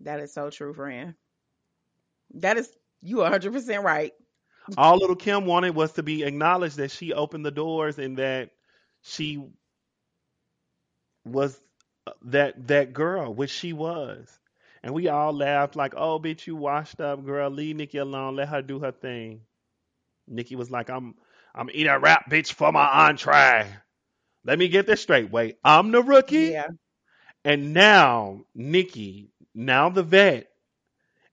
That is so true, friend. That is you 100% right. All Lil' Kim wanted was to be acknowledged that she opened the doors and that she was uh, that that girl, which she was. And we all laughed like, "Oh, bitch, you washed up, girl. Leave Nicki alone. Let her do her thing." Nicki was like, "I'm I'm eating a rap, bitch, for my entree. Let me get this straight. Wait, I'm the rookie." Yeah. And now Nicki, now the vet,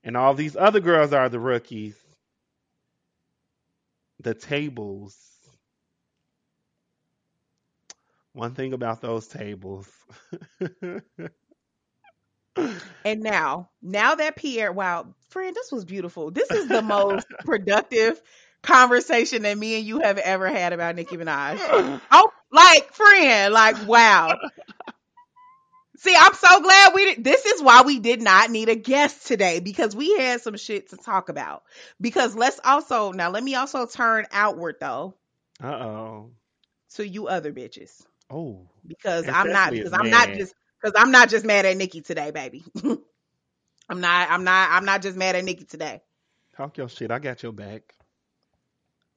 and all these other girls are the rookies. The tables. One thing about those tables. And now, now that Pierre, wow, friend, this was beautiful. This is the most productive conversation that me and you have ever had about Nicki Minaj. Oh, like friend, like wow. See, I'm so glad we did. This is why we did not need a guest today because we had some shit to talk about. Because let's also now let me also turn outward though uh oh. to you other bitches Oh. because I'm not because I'm not just because I'm not just mad at Nicki today, baby. I'm not I'm not I'm not just mad at Nicki today Talk your shit. I got your back.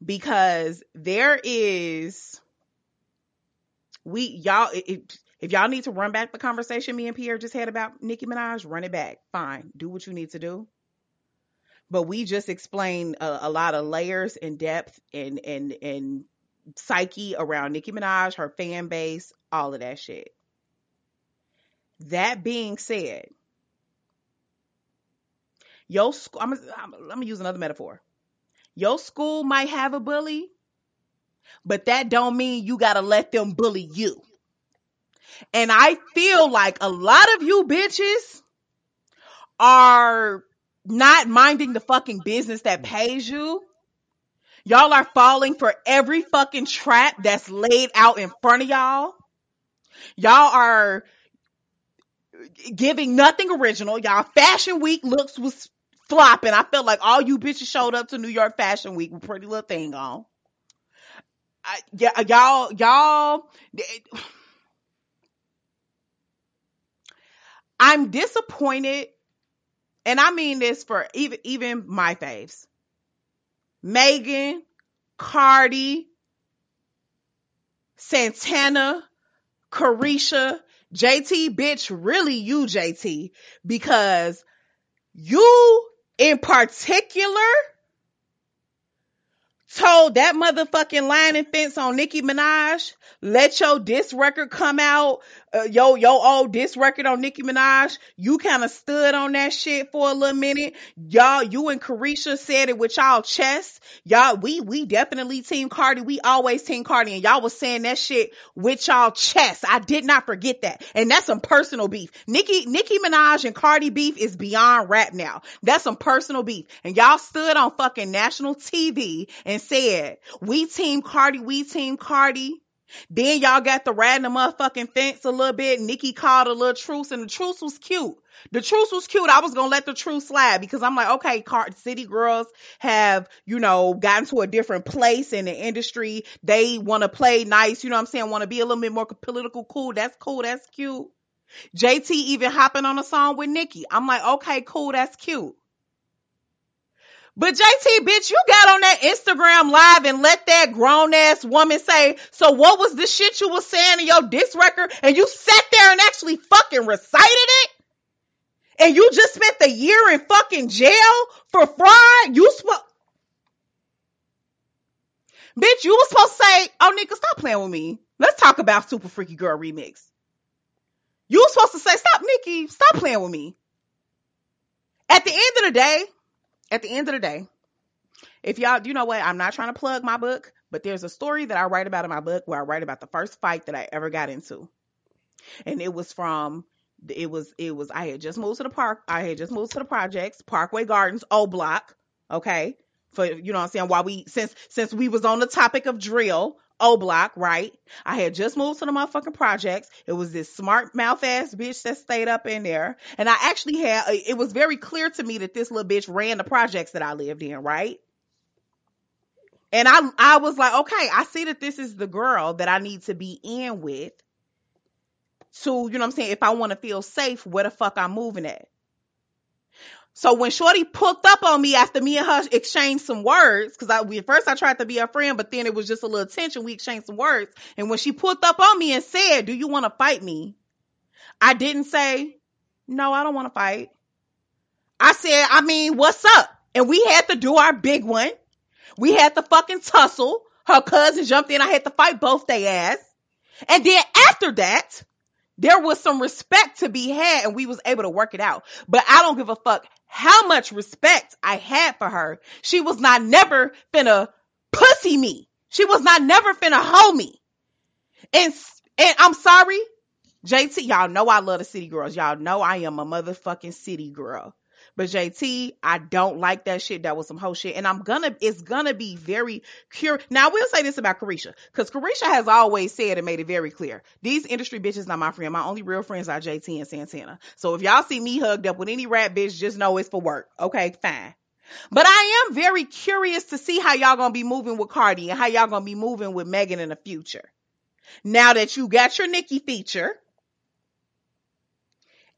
because there is we y'all if, if y'all need to run back the conversation me and Pierre just had about Nicki Minaj, run it back. Fine, do what you need to do. But we just explained a, a lot of layers and depth and and and psyche around Nicki Minaj, her fan base, all of that shit. That being said, your school, I'm, I'm, let me use another metaphor. Your school might have a bully, but that don't mean you gotta let them bully you. And I feel like a lot of you bitches are not minding the fucking business that pays you. Y'all are falling for every fucking trap that's laid out in front of y'all. Y'all are giving nothing original. Y'all fashion week looks was flopping. I felt like all you bitches showed up to New York Fashion Week with pretty little thing on. I, yeah, y'all, y'all. I'm disappointed, and I mean this for even even my faves. Megan, Cardi, Santana, Caresha, JT, bitch, really you, JT, because you in particular told that motherfucking line and fence on Nicki Minaj, let your diss record come out, uh, yo, yo, old diss record on Nicki Minaj. You kind of stood on that shit for a little minute. Y'all, you and Caresha said it with y'all chest. Y'all, we, we definitely team Cardi. We always team Cardi and y'all was saying that shit with y'all chest. I did not forget that. And that's some personal beef. Nicki, Nicki Minaj and Cardi beef is beyond rap now. That's some personal beef. And y'all stood on fucking national TV and said, we team Cardi, we team Cardi. Then y'all got the riding the motherfucking fence a little bit. Nicki called a little truce and the truce was cute. The truce was cute. I was gonna let the truce slide because I'm like, okay, car- city girls have, you know, gotten to a different place in the industry. They want to play nice, you know what I'm saying? Want to be a little bit more political cool. That's cool. That's cute. JT even hopping on a song with Nicki. I'm like, okay, cool. That's cute. But JT, bitch, you got on that Instagram live and let that grown ass woman say, so what was the shit you was saying in your diss record? And you sat there and actually fucking recited it? And you just spent the year in fucking jail for fraud? You supposed, bitch, you was supposed to say, oh nigga, stop playing with me. Let's talk about Super Freaky Girl remix. You was supposed to say, stop, Nicki, stop playing with me. At the end of the day, at the end of the day, if y'all, do you know what, I'm not trying to plug my book, but there's a story that I write about in my book where I write about the first fight that I ever got into. And it was from, it was, it was, I had just moved to the park, I had just moved to the projects, Parkway Gardens, O Block, okay? For, you know what I'm saying, while we, since, since we was on the topic of drill, O Block, right? I had just moved to the motherfucking projects. It was this smart mouth ass bitch that stayed up in there. And I actually had, uh, it was very clear to me that this little bitch ran the projects that I lived in, right? And I, I was like, okay, I see that this is the girl that I need to be in with. So, you know what I'm saying? If I want to feel safe, where the fuck I'm moving at? So when Shorty pulled up on me after me and her exchanged some words, because I we, first I tried to be a friend, but then it was just a little tension. We exchanged some words, and when she pulled up on me and said, "Do you want to fight me?" I didn't say, "No, I don't want to fight." I said, "I mean, what's up?" And we had to do our big one. We had to fucking tussle. Her cousin jumped in. I had to fight both they ass. And then after that, there was some respect to be had and we was able to work it out. But I don't give a fuck how much respect I had for her. She was not never finna pussy me. She was not never finna hold me. And, and I'm sorry, JT, y'all know I love the city girls. Y'all know I am a motherfucking city girl. But JT, I don't like that shit. That was some whole shit. And I'm gonna, it's gonna be very curious. Now, I will say this about Caresha, because Caresha has always said and made it very clear. These industry bitches not my friend. My only real friends are JT and Santana. So if y'all see me hugged up with any rap bitch, just know it's for work. Okay, fine. But I am very curious to see how y'all gonna be moving with Cardi and how y'all gonna be moving with Megan in the future. Now that you got your Nicki feature,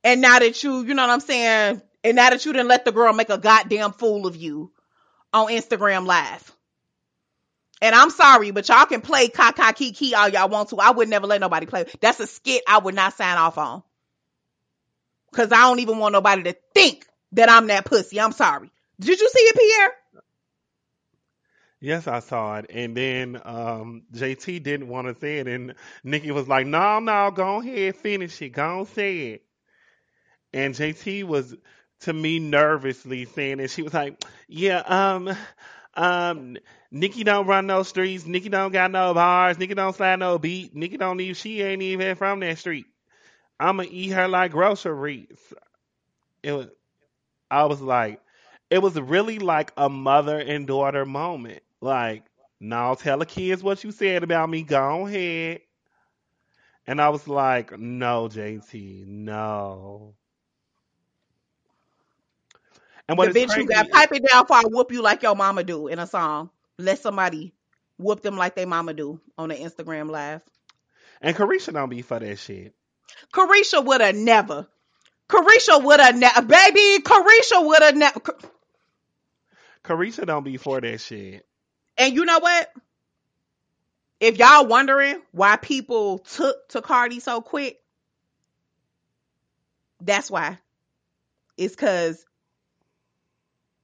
and now that you, you know what I'm saying, and now that you didn't let the girl make a goddamn fool of you on Instagram Live. And I'm sorry, but y'all can play Kaka Kiki all y'all want to. I would never let nobody play. That's a skit I would not sign off on. Cause I don't even want nobody to think that I'm that pussy. I'm sorry. Did you see it, Pierre? Yes, I saw it. And then um, JT didn't want to say it, and Nicki was like, "No, no, go ahead, finish it, go on, say it." And JT was to me nervously saying it. She was like, "Yeah, um, um, Nicki don't run no streets. Nicki don't got no bars. Nicki don't slide no beat. Nicki don't even. She ain't even from that street. I'ma eat her like groceries." It was. I was like, it was really like a mother and daughter moment. Like, now tell the kids what you said about me. Go ahead. And I was like, no, JT, no. And what The bitch who got pipe it down before I whoop you like your mama do in a song. Let somebody whoop them like they mama do on the Instagram live. and Caresha don't be for that shit. Caresha would have never. Caresha would have never. Baby, Caresha would have never. Carisha don't be for that shit. And you know what? If y'all wondering why people took to Cardi so quick, that's why. It's cause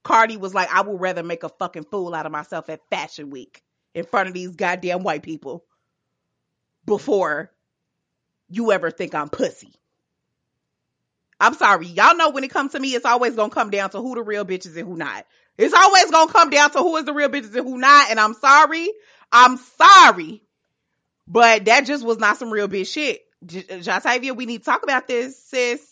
Cardi was like, I would rather make a fucking fool out of myself at Fashion Week in front of these goddamn white people before you ever think I'm pussy. I'm sorry. Y'all know when it comes to me, it's always gonna come down to who the real bitches and who not. It's always gonna come down to who is the real bitches and who not. And I'm sorry. I'm sorry. But that just was not some real bitch shit. J- Jatavia, we need to talk about this, sis.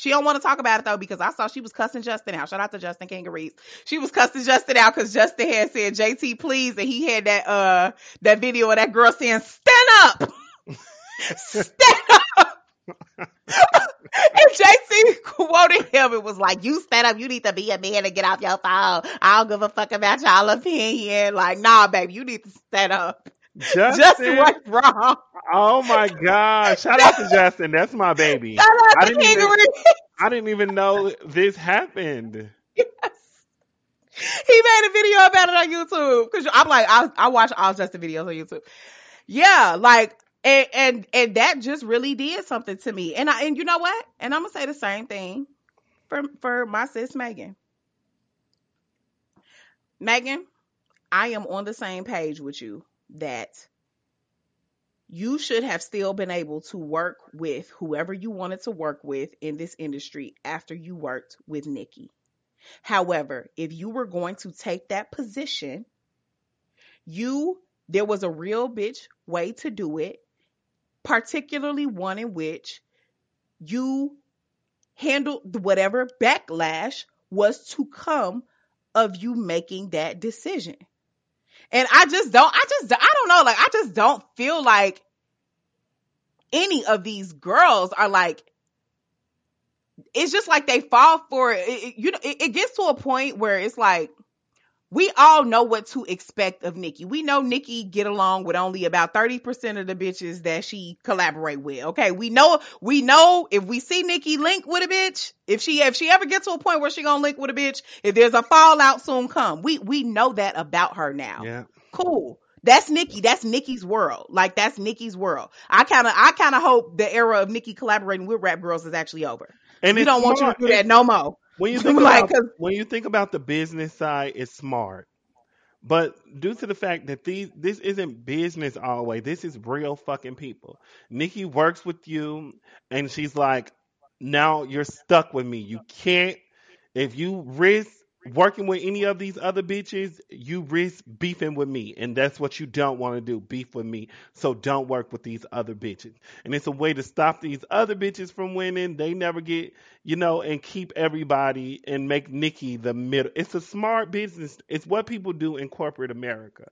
She don't want to talk about it though because I saw she was cussing Justin out. Shout out to Justin Kangarees. She was cussing Justin out because Justin had said JT please and he had that uh that video of that girl saying stand up. stand up. and JT quoted him. It was like, you stand up. You need to be a man and get off your phone. I don't give a fuck about y'all opinion. Like, nah, baby, you need to stand up. Justin Justin, was wrong. oh my god! Shout out to Justin. That's my baby. Shout I to didn't even, I didn't even know this happened. Yes. He made a video about it on YouTube. Cause I'm like, I, I watch all Justin videos on YouTube. Yeah, like, and, and, and that just really did something to me. And I, and you know what? And I'm gonna say the same thing for, for my sis Megan. Megan, I am on the same page with you that you should have still been able to work with whoever you wanted to work with in this industry after you worked with Nicki. However, if you were going to take that position, you there was a real bitch way to do it, particularly one in which you handled whatever backlash was to come of you making that decision. And I just don't, I just, I don't know, like, I just don't feel like any of these girls are like, it's just like they fall for it. it you know, it, it gets to a point where it's like, we all know what to expect of Nicki. We know Nicki get along with only about 30% of the bitches that she collaborate with. Okay. We know, we know if we see Nicki link with a bitch, if she, if she ever gets to a point where she gonna link with a bitch, if there's a fallout soon come, we, we know that about her now. Yeah. Cool. That's Nicki. That's Nicki's world. Like that's Nicki's world. I kind of, I kind of hope the era of Nicki collaborating with rap girls is actually over. And we don't want you to do that no more. When you think Like, about when you think about the business side, it's smart. But due to the fact that these this isn't business always, this is real fucking people. Nicki works with you and she's like, now you're stuck with me. You can't if you risk working with any of these other bitches, you risk beefing with me. And that's what you don't want to do, beef with me. So don't work with these other bitches. And it's a way to stop these other bitches from winning. They never get, you know, and keep everybody and make Nicki the middle. It's a smart business. It's what people do in corporate America.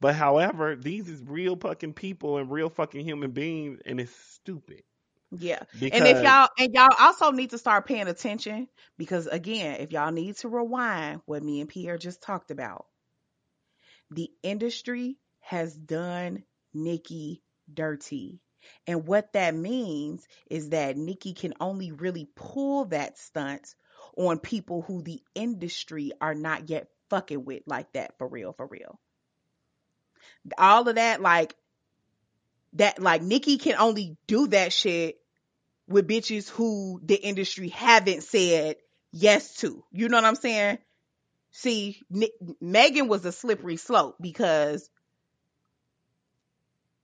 But however, these is real fucking people and real fucking human beings and it's stupid. Yeah. Because And if y'all and y'all also need to start paying attention because again, if y'all need to rewind what me and Pierre just talked about, the industry has done Nicki dirty. And what that means is that Nicki can only really pull that stunt on people who the industry are not yet fucking with like that for real, for real. All of that, like that, like Nicki can only do that shit with bitches who the industry haven't said yes to. You know what I'm saying? See, Ni- Megan was a slippery slope because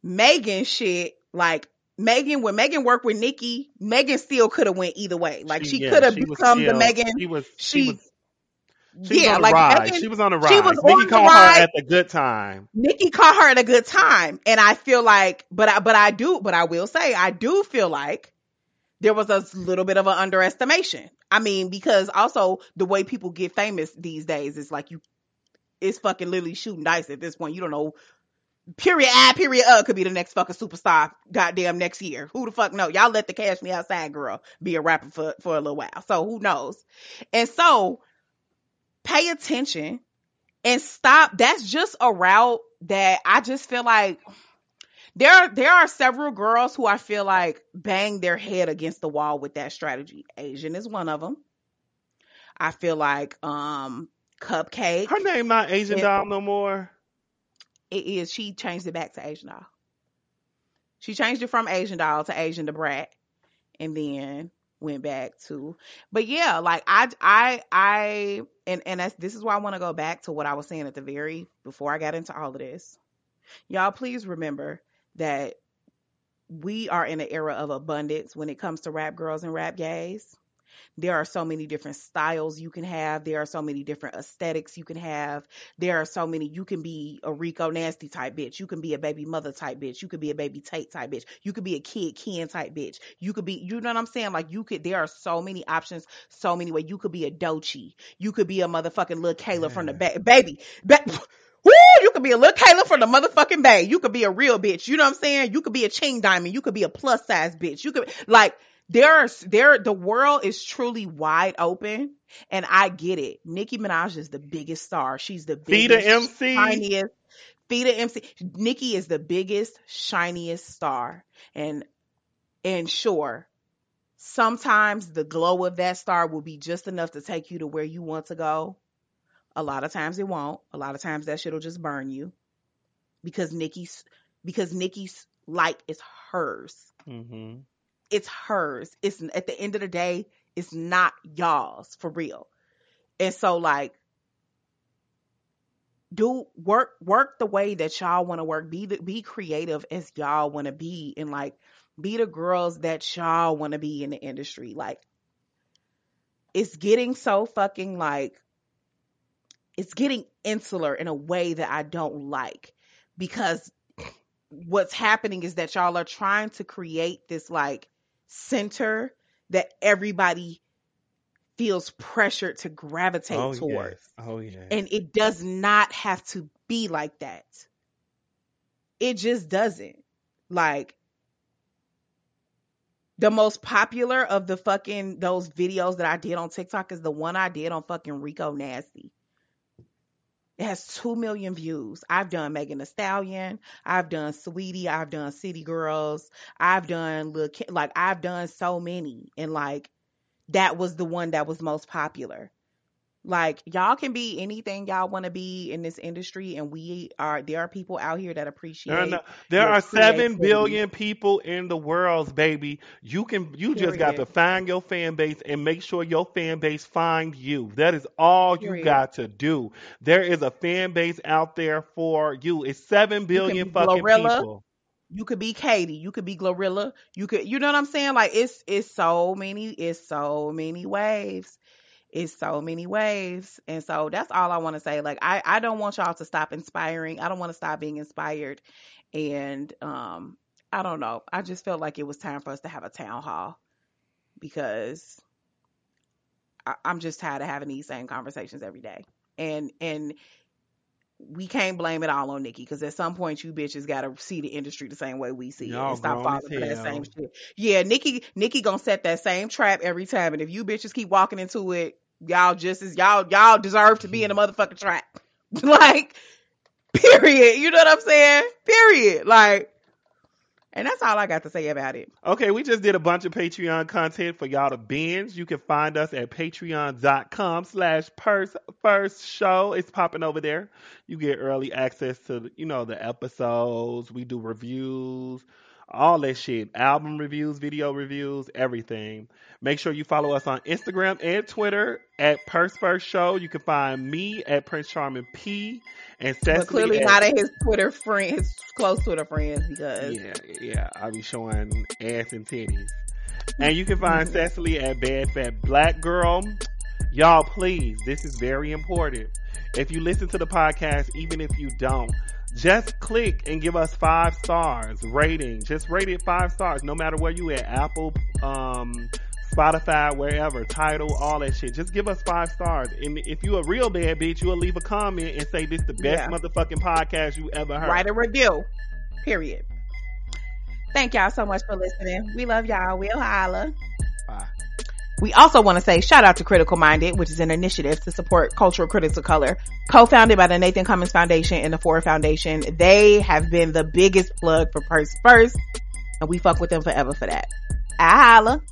Megan shit, like Megan, when Megan worked with Nicki, Megan still could have went either way. Like she, yeah, could have she was become the still- Megan. She was. She, She was. She was yeah, on a like ride. Megan, she was on a ride. she was Nicki on ride. her at the good time. Nicki caught her at a good time, and I feel like, but I, but I do, but I will say, I do feel like there was a little bit of an underestimation. I mean, because also the way people get famous these days is like you, it's fucking literally shooting dice at this point. You don't know. Period I, period uh could be the next fucking superstar goddamn next year. Who the fuck know? Y'all let the cash me outside girl be a rapper for, for a little while. So who knows? And so pay attention and stop. That's just a route that I just feel like there there are several girls who I feel like bang their head against the wall with that strategy. Asian is one of them. I feel like um CupcakKe Her name not Asian It- doll no more. it is she changed it back to Asian doll. She changed it from Asian doll to Asian to brat and then went back to but yeah, like I I I and and that's this is why I want to go back to what I was saying at the very before I got into all of this. Y'all please remember that we are in an era of abundance when it comes to rap girls and rap gays. There are so many different styles you can have. There are so many different aesthetics you can have. There are so many. You can be a Rico Nasty type bitch. You can be a baby mother type bitch. You could be a baby Tate type bitch. You could be a kid Ken type bitch. You could be, you know what I'm saying? Like you could, there are so many options, so many ways. You could be a Doechii. You could be a motherfucking little Kayla from the ba- baby. Ba- Woo! You could be a little Kayla from the motherfucking bay. You could be a real bitch. You know what I'm saying? You could be a chain diamond. You could be a plus size bitch. You could like there are there the world is truly wide open, and I get it. Nicki Minaj is the biggest star. She's the biggest, MC. shiniest. Fita MC. Nicki is the biggest, shiniest star, and and sure, sometimes the glow of that star will be just enough to take you to where you want to go. A lot of times it won't. A lot of times that shit'll just burn you because Nicki's because Nicki's light is hers. hmm It's hers. It's at the end of the day, it's not y'all's for real. And so like do work work the way that y'all want to work. Be the, be creative as y'all want to be and like be the girls that y'all want to be in the industry. Like it's getting so fucking like it's getting insular in a way that I don't like because what's happening is that y'all are trying to create this like center that everybody feels pressured to gravitate Oh towards. yes. Oh yes. And it does not have to be like that. It just doesn't. Like the most popular of the fucking those videos that I did on TikTok is the one I did on fucking Rico Nasty. It has two million views. I've done Megan Thee Stallion. I've done Saweetie. I've done City Girls. I've done Lil Ki- like I've done so many, and like that was the one that was most popular. Like y'all can be anything y'all want to be in this industry, and we are. There are people out here that appreciate. There are, no- there are seven billion people in the world, baby. You can you just got to find your fan base and make sure your fan base find you. That is all you got to do. There is a fan base out there for you. It's seven billion be fucking Glorilla. people. You could be Katie. You could be Glorilla. You could, you know what I'm saying? Like it's it's so many, it's so many waves. It's so many ways. And so that's all I want to say. Like I I don't want y'all to stop inspiring. I don't want to stop being inspired. And um I don't know. I just felt like it was time for us to have a town hall because I, I'm just tired of having these same conversations every day. And and we can't blame it all on Nicki because at some point you bitches gotta see the industry the same way we see it Y'all and stop falling for that same shit. Yeah, Nicki Nicki gonna set that same trap every time, and if you bitches keep walking into it, y'all just as y'all y'all deserve to be in a motherfucking trap. like, period. You know what I'm saying? Period. Like, and that's all I got to say about it. Okay, we just did a bunch of Patreon content for y'all to binge. You can find us at patreon.com slash purse first show. It's popping over there. You get early access to, you know, the episodes. We do reviews. All that shit. Album reviews, video reviews, everything. Make sure you follow us on Instagram and Twitter at Purse First Show. You can find me at Prince Charming P and Cecily. But clearly at- not at his Twitter friend, his close Twitter friends because Yeah, yeah. I'll be showing ass and titties. And you can find Cecily at Bad Fat Black Girl. Y'all, please, this is very important. If you listen to the podcast, even if you don't, just click and give us five stars rating. Just rate it five stars, no matter where you at. Apple, um, Spotify, wherever, Tidal, all that shit. Just give us five stars. And if you a real bad bitch, you'll leave a comment and say this the best Yeah. motherfucking podcast you ever heard. write a review. Period. Thank y'all so much for listening. We love y'all. We'll holla. Bye. We also want to say shout out to Critical Minded, which is an initiative to support cultural critics of color, co-founded by the Nathan Cummings Foundation and the Ford Foundation. They have been the biggest plug for Purse First, and we fuck with them forever for that. I holla.